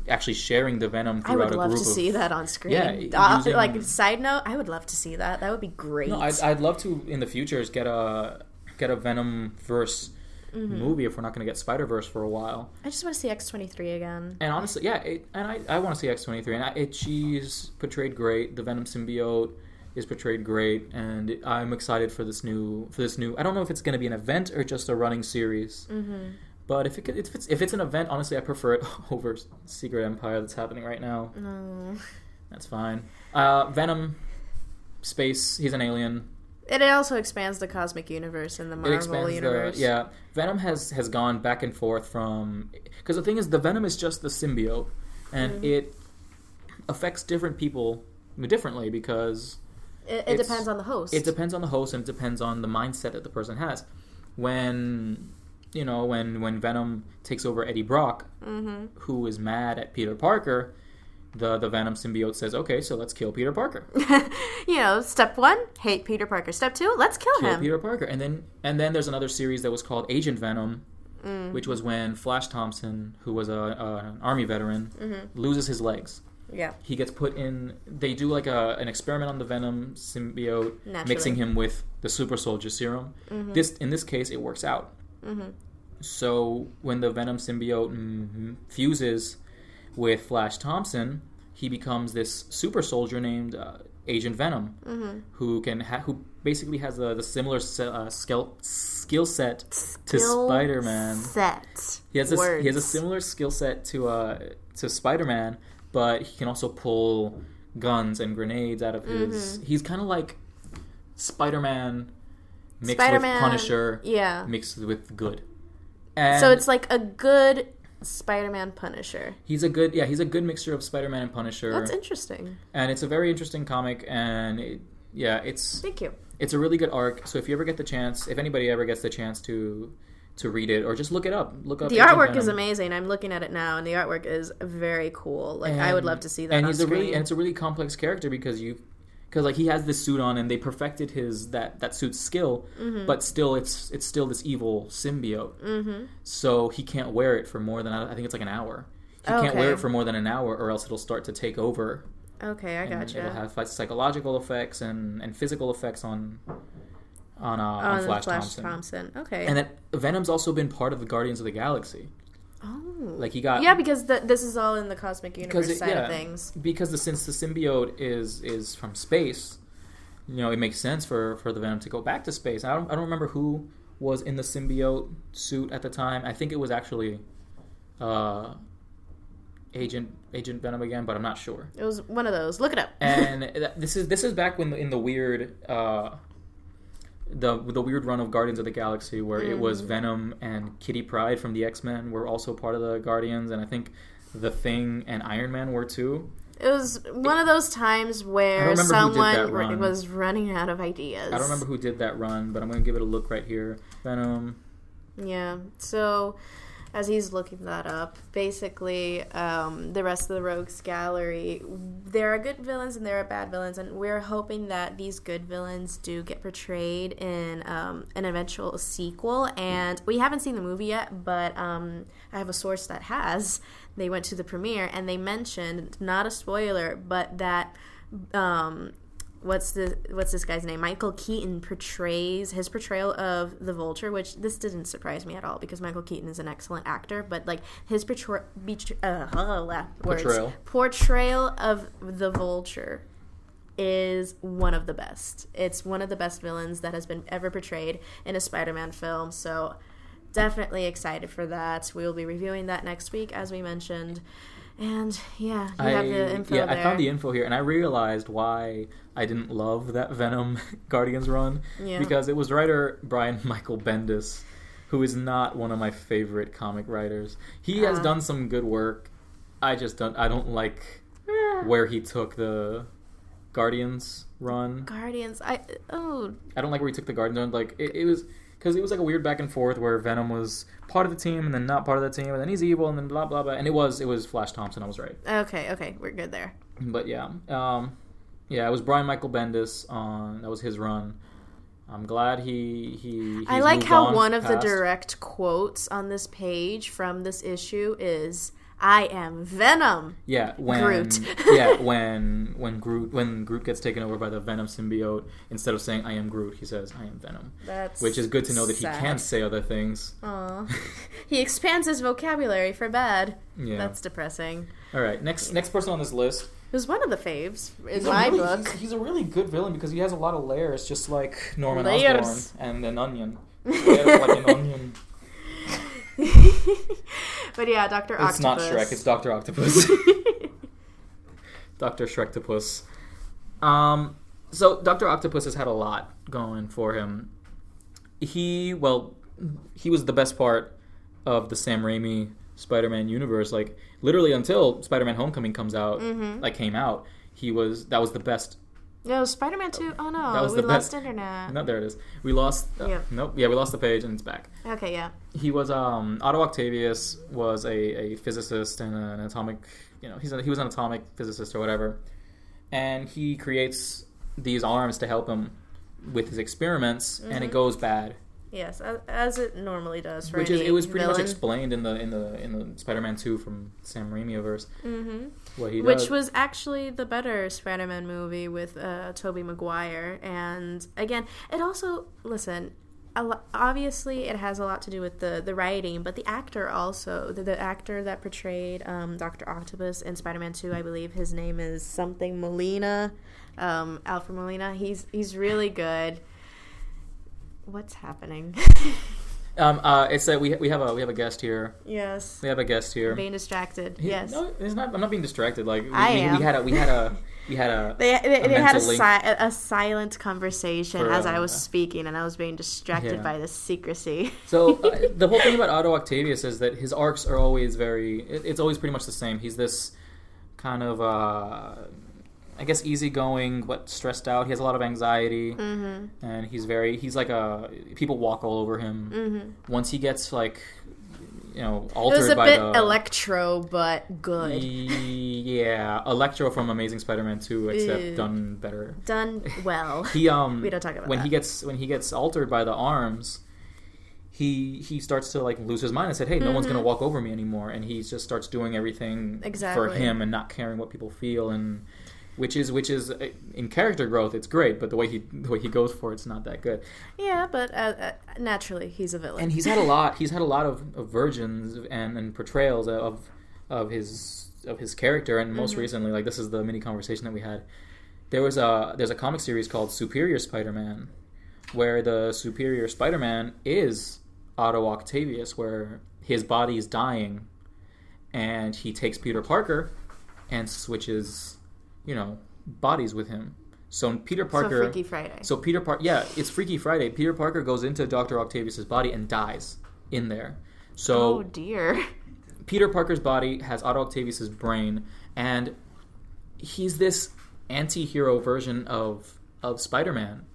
actually sharing the Venom I throughout would love group to of see that on screen. Yeah, Uh, using- like side note, I would love to see that. That would be great. No, I'd, I'd love to in the future is get a get a Venom verse Mm-hmm. movie if we're not going to get Spider Verse for a while. I just want to see X twenty three again. And honestly, yeah, it, and I, I want to see X twenty three, and I, it, she's portrayed great. The Venom symbiote is portrayed great, and I'm excited for this new for this new. I don't know if it's going to be an event or just a running series. Mm-hmm. But if it could, if it's if it's an event, honestly, I prefer it over Secret Empire that's happening right now. No. That's fine. Uh, Venom, space. He's an alien. It also expands the cosmic universe and the it Marvel expands universe. the yeah venom has has gone back and forth from because the thing is the venom is just the symbiote and Mhm. it affects different people differently because It, it depends on the host. it depends on the host and it depends on the mindset that the person has when you know when when venom takes over eddie brock mm-hmm. who is mad at peter parker the the venom symbiote says okay so let's kill peter parker you know, step one, hate Peter Parker. Step two, let's kill, kill him. Peter Parker. And then and then there's another series that was called Agent Venom, Mm. which was when Flash Thompson, who was a, a an army veteran, Mm-hmm. loses his legs. Yeah. He gets put in. They do like a an experiment on the Venom symbiote, Naturally. mixing him with the Super Soldier Serum. Mhm. This in this case, it works out. Mm-hmm. So when the Venom symbiote mm, fuses with Flash Thompson, he becomes this super soldier named uh, Agent Venom Mm-hmm. who can ha- who basically has the, the similar se- uh, skill skill set to Spider Man. Set. He has a Words. he has a similar skill set to uh to Spider Man, but he can also pull guns and grenades out of his. Mm-hmm. He's kind of like Spider Man mixed Spider-Man, with Punisher Yeah. mixed with good. And so it's like a good Spider-Man Punisher. he's a good yeah he's a good mixture of Spider Man and Punisher, That's interesting. and it's a very interesting comic and. It, yeah, it's Thank you. it's a really good arc. So if you ever get the chance, if anybody ever gets the chance to to read it or just look it up, look up. The Agent artwork is amazing. I'm looking at it now, and the artwork is very cool. Like I would love to see that. And he's a really and it's a really complex character because you because like he has this suit on and they perfected his that that suit's skill, Mm-hmm. but still it's it's still this evil symbiote. Mm-hmm. So he can't wear it for more than I think it's like an hour. He can't wear it for more than an hour, or else it'll start to take over. Okay, I and gotcha. It'll have psychological effects and, and physical effects on on, uh, on on Flash, Flash Thompson. Thompson. Okay. And that Venom's also been part of the Guardians of the Galaxy. oh. Like he got yeah, because the, this is all in the cosmic universe it- side yeah. of things. because the, since the symbiote is is from space, you know, it makes sense for for the Venom to go back to space. I don't I don't remember who was in the symbiote suit at the time. I think it was actually uh Agent Agent Venom again, but I'm not sure. It was one of those. Look it up. And this is this is back when in the weird uh the the weird run of Guardians of the Galaxy where it was Mm. Venom and Kitty Pryde from the X Men were also part of the Guardians, and I think the Thing and Iron Man were too. It was one of those times where don't remember who did that someone run. was running out of ideas. I don't remember who did that run, but I'm gonna give it a look right here. Venom. Yeah. So, as he's looking that up, basically, um, the rest of the Rogues Gallery, there are good villains and there are bad villains, and we're hoping that these good villains do get portrayed in um, an eventual sequel. And we haven't seen the movie yet, but um, I have a source that has. They went to the premiere and they mentioned, not a spoiler, but that. Um, what's the what's this guy's name? Michael Keaton portrays his portrayal of the Vulture, which this didn't surprise me at all because Michael Keaton is an excellent actor, but like his portray- betray- uh, uh, Portrayal. portrayal of the Vulture is one of the best. It's one of the best villains that has been ever portrayed in a Spider-Man film. So definitely excited for that. We will be reviewing that next week, as we mentioned. And yeah, you I have the info yeah, there. I found the info here, and I realized why I didn't love that Venom Guardians run Yeah. because it was writer Brian Michael Bendis, who is not one of my favorite comic writers. He has Ah. done some good work. I just don't. I don't like where he took the Guardians run. Guardians. I oh I don't like where he took the Guardians run. Like it, it was because it was like a weird back and forth where Venom was part of the team and then not part of the team and then he's evil and then blah blah blah. And it was it was Flash Thompson. I was right. okay okay we're good there. But yeah, um, yeah, it was Brian Michael Bendis on that was his run. I'm glad he he. I like how on one of the direct quotes on this page from this issue is "I am Venom." Yeah, when Groot. yeah when when Groot when Groot gets taken over by the Venom symbiote, instead of saying I am Groot, he says I am Venom, That's which is good to know that sad. he can say other things. Aw. he expands his vocabulary for bad. Yeah. That's depressing. All right, next next person on this list. It was one of the faves in He's my really- book. He's, he's a really good villain because he has a lot of layers, just like Norman Layers. Osborn and an onion. Layers like an onion. but yeah, Doctor It's Octopus. not Shrek. It's Doctor Octopus. Doctor Shrektopus. Um, so Doctor Octopus has had a lot going for him. He well, he was the best part of the Sam Raimi Spider-Man universe. Like literally until Spider-Man: Homecoming comes out, Mhm. like came out, he was that was the best. No, Spider-Man Two. Oh no, That was we the lost internet. No, there it is. We lost. Uh, Yeah. Nope. Yeah, we lost the page and it's back. Okay, yeah. He was um Otto Octavius was a, a physicist and an atomic you know he's a, he was an atomic physicist or whatever, and he creates these arms to help him with his experiments, and it Mhm. goes bad. Yes, as, it normally does Which is it was pretty much explained in the in the in the Spider-Man two from Sam Raimi verse Mhm. What he Which does. was actually the better Spider-Man movie with uh, Tobey Maguire, and again, it also listen. Obviously, it has a lot to do with the the writing, but the actor also the, the actor that portrayed um, Doctor Octopus in Spider-Man Two, I believe his name is something Molina, um, Alfred Molina. He's he's really good. What's happening? um uh it's that we we have a we have a guest here. yes, We have a guest here. being distracted. He- yes. No, it's not. I'm not being distracted. Like we, I we, am. we had a we had a we had a They, they, a they had a, si- a silent conversation For, as I uh, was speaking, and I was being distracted Yeah. by the secrecy. So uh, the whole thing about Otto Octavius is that his arcs are always very. It, it's always pretty much the same. He's this kind of, uh, I guess, easygoing but stressed out. He has a lot of anxiety, mm-hmm. and he's very. He's like a. People walk all over him. Mm-hmm. Once he gets like, you know, It altered was a by bit the. electro, but good. Yeah, Electro from Amazing Spider-Man 2, except Ew. done better. Done well. He um We don't talk about when that. he gets when he gets altered by the arms, he he starts to like lose his mind and said, "Hey, no one's gonna Mhm. walk over me anymore," and he just starts doing everything exactly. for him and not caring what people feel and. Which is which is uh, in character growth, it's great, but the way he the way he goes for it's not that good. yeah, but uh, uh, naturally, he's a villain. And he's had a lot. He's had a lot of, of versions and, and portrayals of of his of his character. And most Mhm. recently, like this is the mini conversation that we had. There was a there's a comic series called Superior Spider-Man, where the Superior Spider-Man is Otto Octavius, where his body is dying, and he takes Peter Parker and switches, you know, bodies with him. So Peter Parker. so Freaky Friday. So Peter Parker, yeah, it's Freaky Friday. Peter Parker goes into Doctor Octavius's body and dies in there. So oh dear. Peter Parker's body has Otto Octavius's brain, and he's this anti-hero version of of Spider-Man.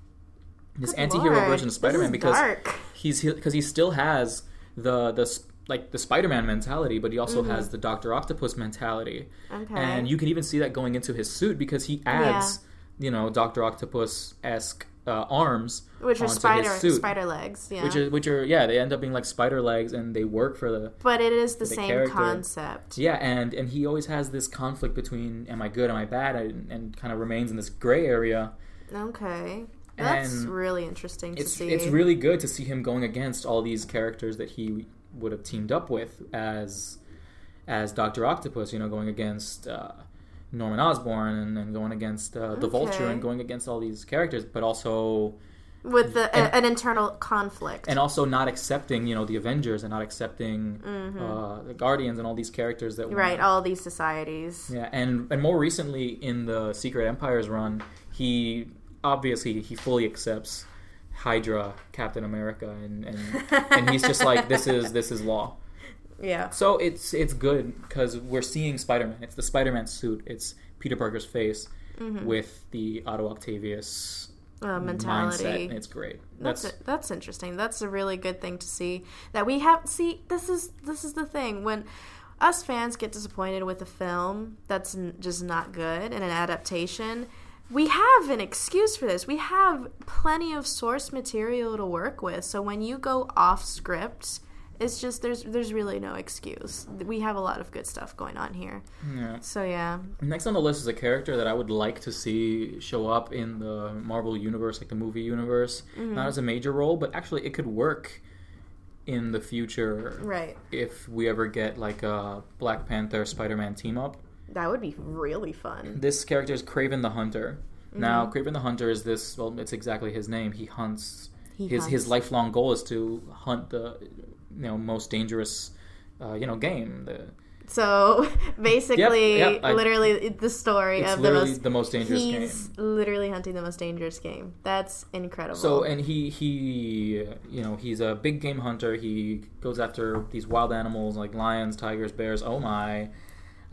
This Good anti-hero lord, version of Spider-Man because dark. he's because he still has the the like the Spider-Man mentality, but he also Mhm. has the Doctor Octopus mentality. Okay. And you can even see that going into his suit because he adds, you know, Doctor Octopus esque uh, arms, which are spider spider legs. Yeah. which are which are yeah, they end up being like spider legs, and they work for the but it is the, the same character. concept. yeah, and and he always has this conflict between am I good, am I bad, and, and kind of remains in this gray area. Okay. That's And really interesting to It's see. it's really good to see him going against all these characters that he would have teamed up with as as Doctor Octopus, you know, going against. Uh, Norman Osborn and, and going against uh, the Vulture and going against all these characters, but also with the and- a, an internal conflict. and also not accepting you know the Avengers and not accepting Mhm. uh, the Guardians and all these characters that right, wanna- all these societies. yeah, and and more recently in the Secret Empires run, he obviously he fully accepts Hydra, Captain America, and and, and he's just like this is this is law. Yeah. So it's it's good because we're seeing Spider Man. It's the Spider Man suit. It's Peter Parker's face, with the Otto Octavius uh, mentality. mindset. and It's great. That's That's, it. That's interesting. That's a really good thing to see. That we have see this is this is the thing when us fans get disappointed with a film that's just not good and an adaptation. We have an excuse for this. We have plenty of source material to work with. So when you go off script, it's just there's there's really no excuse. We have a lot of good stuff going on here. yeah. So yeah, Next on the list is a character that I would like to see show up in the Marvel universe, like the movie universe. Mm-hmm. Not as a major role, but actually it could work in the future right. if we ever get like a Black Panther Spider Man team up. That would be really fun. This character is Kraven the Hunter. Now, Mm-hmm. Kraven the Hunter is this. Well, it's exactly his name. He hunts. He his his lifelong goal is to hunt the, you know, most dangerous, uh, you know, game. The, So basically, Yep, yep, I- literally the story of the most. the most dangerous he's game. literally hunting the most dangerous game. That's incredible. So and he he you know he's a big game hunter. He goes after these wild animals like lions, tigers, bears. Oh my,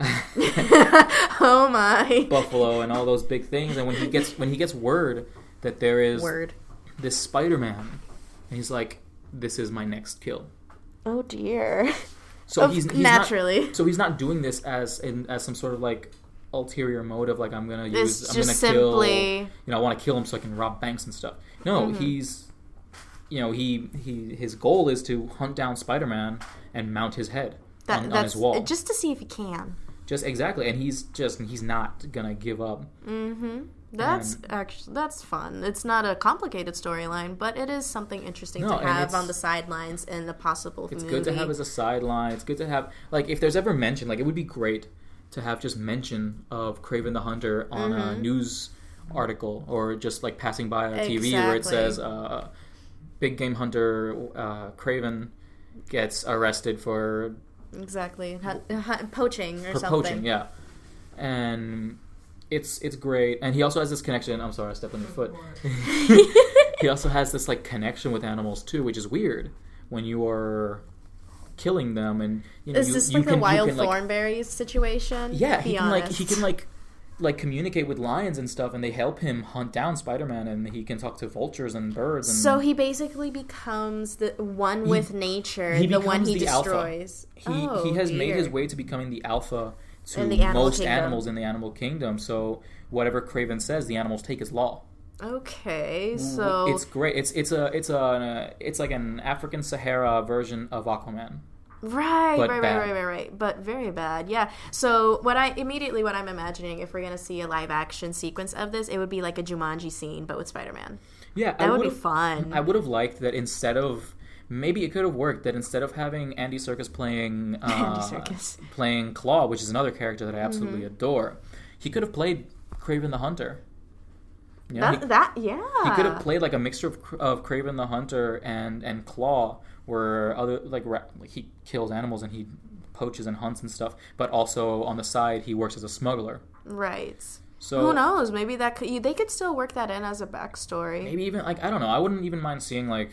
oh my buffalo, and all those big things. And when he gets when he gets word that there is word. this Spider Man, and he's like, "This is my next kill." Oh dear. So Of- he's, he's naturally. Not, so he's not doing this as in as some sort of like ulterior motive, like I'm gonna use. It's I'm gonna kill. You know, I want to kill him so I can rob banks and stuff. No, Mm-hmm. he's. You know, he he his goal is to hunt down Spider Man and mount his head that, on, on his wall. just to see if he can. Just exactly, and he's just he's not gonna give up. Mm-hmm. That's actually that's fun. It's not a complicated storyline, but it is something interesting No, to have on the sidelines in a possible It's movie. good to have as a sideline. It's good to have like if there's ever mention, like it would be great to have just mention of Kraven the Hunter on a Mm-hmm. news article or just like passing by on TV where it says uh, big game hunter uh, Kraven gets arrested for, exactly poaching or for something. poaching. Yeah, and it's it's great. And he also has this connection. I'm sorry, I stepped on your foot. he also has this like connection with animals too, which is weird when you are killing them and you know Is you, this you like can, the wild can, like, situation? yeah Be he can like he can like like communicate with lions and stuff and they help him hunt down spider-man and he can talk to vultures and birds and So he basically becomes the one with nature, he the one he the alpha. he, oh, he has made his way to becoming the alpha to animal most kingdom. animals in the animal kingdom so whatever kraven says the animals take as law. Okay, so it's great. It's it's a it's a it's like an african sahara version of aquaman right, but right, right, bad. right, right, right, but very bad. Yeah. So what I immediately what I'm imagining if we're gonna see a live action sequence of this, it would be like a Jumanji scene, but with Spider Man. yeah That I would be fun. I would have liked that instead of maybe it could have worked that instead of having Andy Serkis playing uh, Andy Serkis. playing Klaue, which is another character that I absolutely Mm-hmm. adore, he could have played Kraven the Hunter. You know, that, he, that yeah. he could have played like a mixture of, of Kraven the Hunter and and Klaue, where other like ra- like, he kills animals and he poaches and hunts and stuff, but also on the side he works as a smuggler. right. So Who knows? Maybe that could you, they could still work that in as a backstory. maybe even like I don't know. I wouldn't even mind seeing like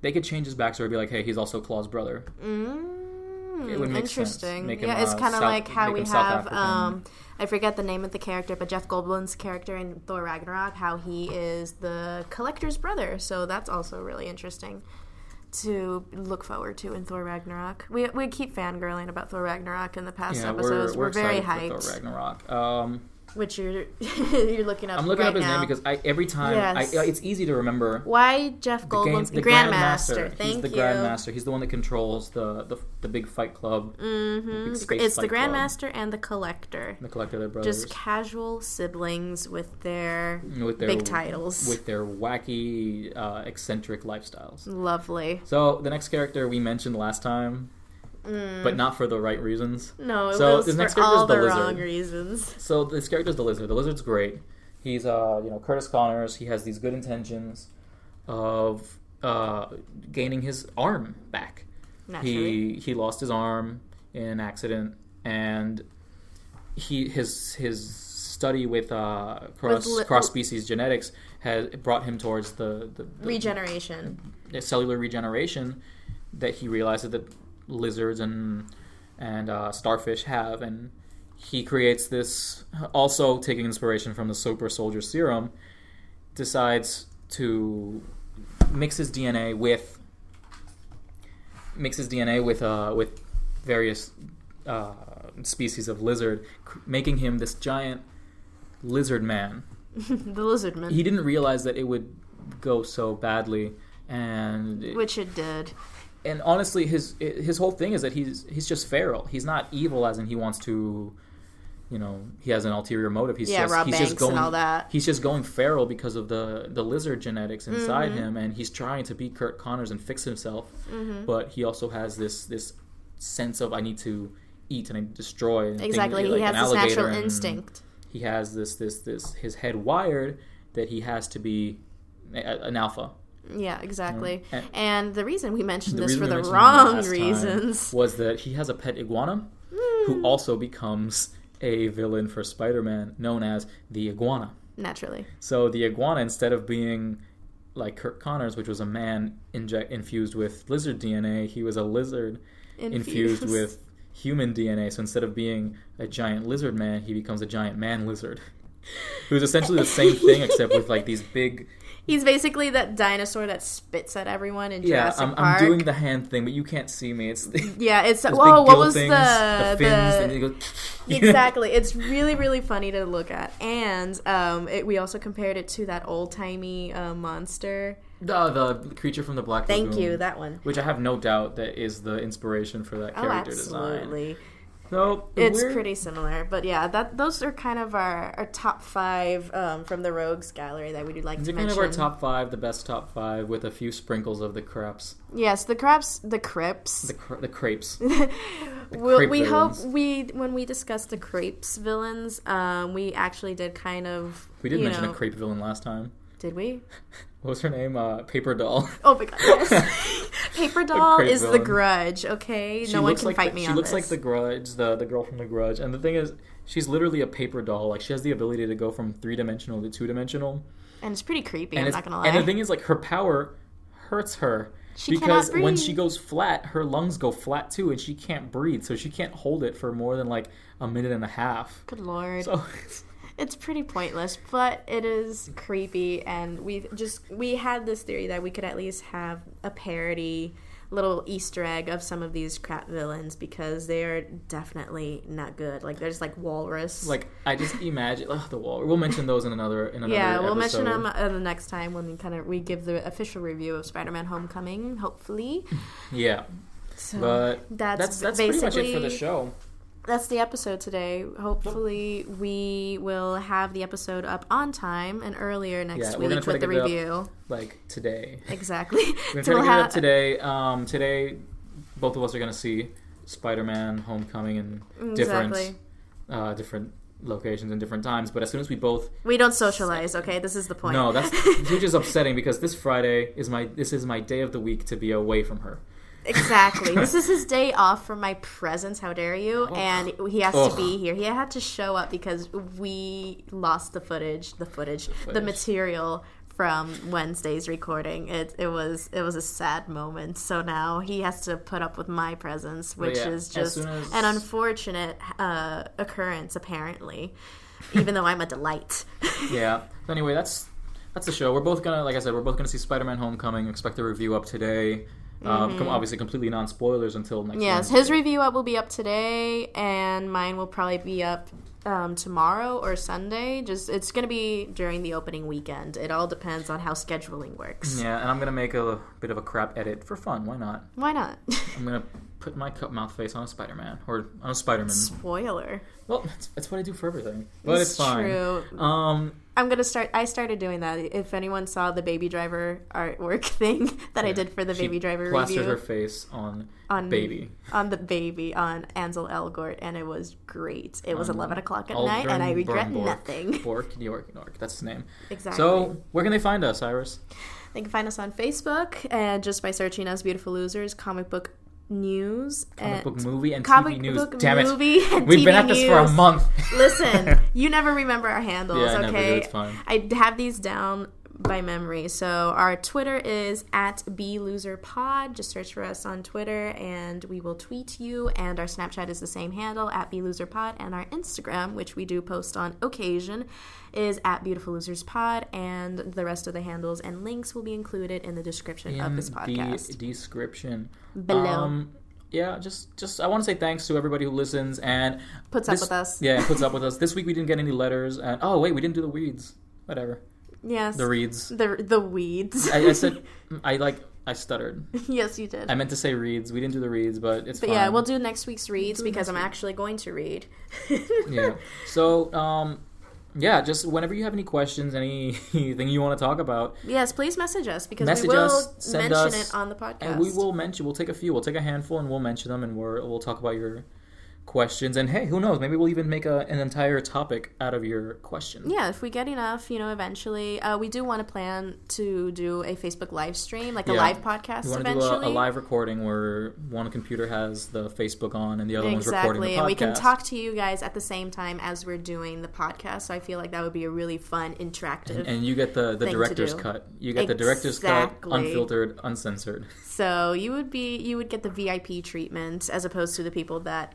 they could change his backstory, be like, hey, he's also Klaue's brother. Mm, It would make sense. interesting. Make him, yeah, it's uh, kind of like how we have. Um, I forget the name of the character, but Jeff Goldblum's character in Thor Ragnarok, how he is the collector's brother. So that's also really interesting to look forward to in Thor Ragnarok. We we keep fangirling about Thor Ragnarok in the past Yeah, episodes. we're, we're, very hyped. for Thor Ragnarok. Um, which you're you're looking up. I'm looking right up his now. name because I every time Yes. I, it's easy to remember. why Jeff The game- the Grandmaster. He's Thank the you. Grandmaster. He's the one that controls the the, the big fight club. hmm big It's the club. Grandmaster and the Collector. The collector, their brothers, Just casual siblings with their with their big titles. with their wacky, uh, eccentric lifestyles. Lovely. So the next character we mentioned last time, Mm. but not for the right reasons. No, it So was this next for character is all the the, lizard. wrong reasons. So this character's the lizard. The lizard's great. He's uh you know Curtis Connors. He has these good intentions of uh gaining his arm back. Naturally. He he lost his arm in an accident, and he his his study with uh cross li- cross species genetics has brought him towards the, the, the Regeneration. the cellular regeneration that he realizes that lizards and and uh, starfish have, and he creates this, also taking inspiration from the Super Soldier Serum, decides to mix his DNA with mix his DNA with uh, with various uh, species of lizard, cr- making him this giant lizard man. the lizard man, He didn't realize that it would go so badly, and it- which it did. And honestly, his his whole thing is that he's he's just feral. He's not evil, as in he wants to, you know, he has an ulterior motive. He's yeah, just rob he's banks just going and all that. he's just going feral because of the the lizard genetics inside Mm-hmm. him, and he's trying to be Curt Connors and fix himself. Mm-hmm. But he also has this this sense of I need to eat and I destroy. and things Exactly, like he has this natural instinct. He has this this this his head wired that he has to be an alpha. Yeah, exactly. And- And the reason we mentioned this for the wrong reasons. was that he has a pet iguana Hmm. who also becomes a villain for Spider-Man known as the iguana. Naturally. So the iguana instead of being like Curt Connors which was a man inject infused with lizard DNA, he was a lizard infused with human DNA. So instead of being a giant lizard man, he becomes a giant man lizard. Who's essentially the same thing except with like these big He's basically that dinosaur that spits at everyone in yeah, Jurassic I'm, Park. I'm doing the hand thing, but you can't see me. It's the, yeah, it's whoa. big What was things, the fins, the- go, exactly? It's really really funny to look at, and um, it, we also compared it to that old timey uh, monster. the the creature from the Black Thank Lagoon, you, that one. which I have no doubt that is the inspiration for that Oh, character design. So It's we're- pretty similar, but yeah, that those are kind of our, our top five um, from the Rogues Gallery that we'd like These to are kind mention. of our top five, the best top five, with a few sprinkles of the craps, Yes, the crabs, the crips. the cr- the crepes. We'll, crepe we hope we when we discuss the crepes villains, um, we actually did kind of. We did mention know, a crepe villain last time. Did we? What was her name? Uh, Paper Doll. Oh my god! Yes. Paper Doll is the. Grudge. Okay, She no one can like fight the, me She on looks this. like the Grudge, the the girl from the Grudge, and the thing is, she's literally a paper doll. Like she has the ability to go from three dimensional to two dimensional. and it's pretty creepy. and I'm not gonna lie. And the thing is, like, her power hurts her She because when she goes flat, her lungs go flat too, and she can't breathe, so she can't hold it for more than like a minute and a half. Good lord. So it's pretty pointless, but it is creepy, and we just we had this theory that we could at least have a parody little Easter egg of some of these crap villains because they are definitely not good. Like there's like Walrus. like I just imagine ugh, the wall. We'll mention those in another in another. yeah, we'll mention them uh, the next time when we kind of we give the official review of Spider-Man: Homecoming, hopefully. Yeah, So but that's that's that's basically pretty much it for the show. That's the episode today. Hopefully, we will have the episode up on time and earlier next Yeah, we're week try with to the get it up review. Like today, Exactly. we're try we'll get it up today. Um, today, both of us are gonna see Spider-Man: Homecoming in different uh, different locations and different times. But as soon as we both We don't socialize, okay? This is the point. No, that's which is upsetting because this Friday is my this is my day of the week to be away from her. Exactly. this is his day off from my presence. How dare you? And he has to be here. He had to show up because we lost the footage, the footage, the, footage. material from Wednesday's recording. It it was it was a sad moment. So now he has to put up with my presence, which yeah, is just soon as- an unfortunate uh, occurrence, apparently. Even though I'm a delight. Yeah. Anyway, that's that's the show. We're both gonna, like I said, we're both gonna see Spider-Man: Homecoming. Expect a review up today. Um, com- obviously, completely non spoilers until next. Mm-hmm. Yes, Wednesday. his review up will be up today, and mine will probably be up um, tomorrow or Sunday. Just it's gonna be during the opening weekend. It all depends on how scheduling works. Yeah, and I'm gonna make a bit of a crap edit for fun. Why not? Why not? I'm gonna put my cup mouth face on a Spider-Man or on a Spider-Man. Spoiler. Well, that's, that's what I do for everything. But it's, It's fine. true. Um, I'm gonna start. I started doing that. If anyone saw the Baby Driver artwork thing that I did for the she Baby Driver plastered review her face on on baby. on the baby on Ansel Elgort, and it was great. It was Um, 11 o'clock at Aldrin night, and I regret nothing. Bork, New York, New York. That's his name. Exactly. So, where can they find us, Iris? They can find us on Facebook and just by searching us Beautiful Losers, comic book news, Comic and book movie and comic TV news. book Damn it. movie and We've TV been at this for a month. Listen, you never remember our handles, Yeah, I never do. okay? It's fine. I have these down by memory. So our Twitter is at BLoserPod. Just search for us on Twitter and we will tweet you. And our Snapchat is the same handle at BLoserPod. And our Instagram, which we do post on occasion, is at Beautiful Losers Pod. And the rest of the handles and links will be included in the description of this podcast. the description Below. Um, yeah, just just I want to say thanks to everybody who listens and Puts this- up with us. Yeah, puts up with us. This week we didn't get any letters, and oh wait, we didn't do the weeds. Whatever, Yes. the reeds. The, the weeds. I, I said I like I stuttered. yes, you did. I meant to say reeds. We didn't do the reeds, but it's but fine. yeah, we'll do next week's reads do because I'm week. actually going to read. yeah. So um, yeah, just whenever you have any questions, anything you want to talk about, Yes, please message us because Message we will us, send mention us, it on the podcast. and we will mention. We'll take a few. We'll take a handful, and we'll mention them, and we're, we'll talk about your questions. And hey, who knows? Maybe we'll even make a, an entire topic out of your question. Yeah, if we get enough, you know, eventually, uh, we do want to plan to do a Facebook live stream, like a live podcast We want to do eventually. a, a live recording where one computer has the Facebook on and the other one's recording the exactly, podcast. and we can talk to you guys at the same time as we're doing the podcast. So I feel like that would be a really fun, interactive. And, and you get the, the director's cut. You get the director's cut, unfiltered, uncensored. so you would be, you would get the VIP treatment as opposed to the people that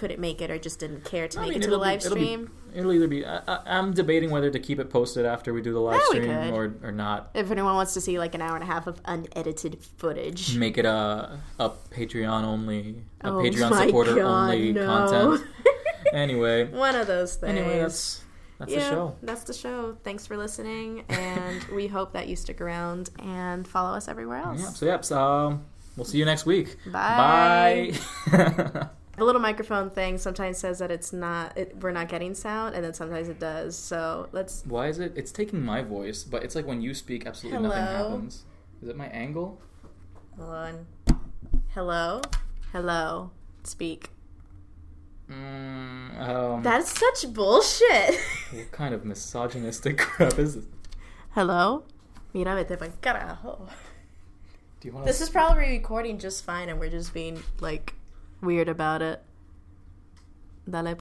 couldn't make it or just didn't care to I make mean, it to the it'll be- live it'll be- stream. It'll either be. I, I'm debating whether to keep it posted after we do the live stream or, or not. If anyone wants to see like an hour and a half of unedited footage. Make it a a Patreon only, a Oh Patreon supporter God, only no. content. Anyway, One of those things. anyway, that's that's yeah, the show. That's the show. Thanks for listening, and we hope that you stick around and follow us everywhere else. Yeah. So yep. So um, we'll see you next week. Bye. Bye. The little microphone thing sometimes says that it's not, it, we're not getting sound, and then sometimes it does. So let's. Why is it? It's taking my voice, but it's like when you speak, absolutely nothing happens. Is it my angle? Hold on. Hello? Hello. Speak. Mm, um, That's such bullshit. what kind of misogynistic crap is this? Hello? Mira, vete pa'l carajo. Do you want This is probably recording just fine, and we're just being like weird about it. Dale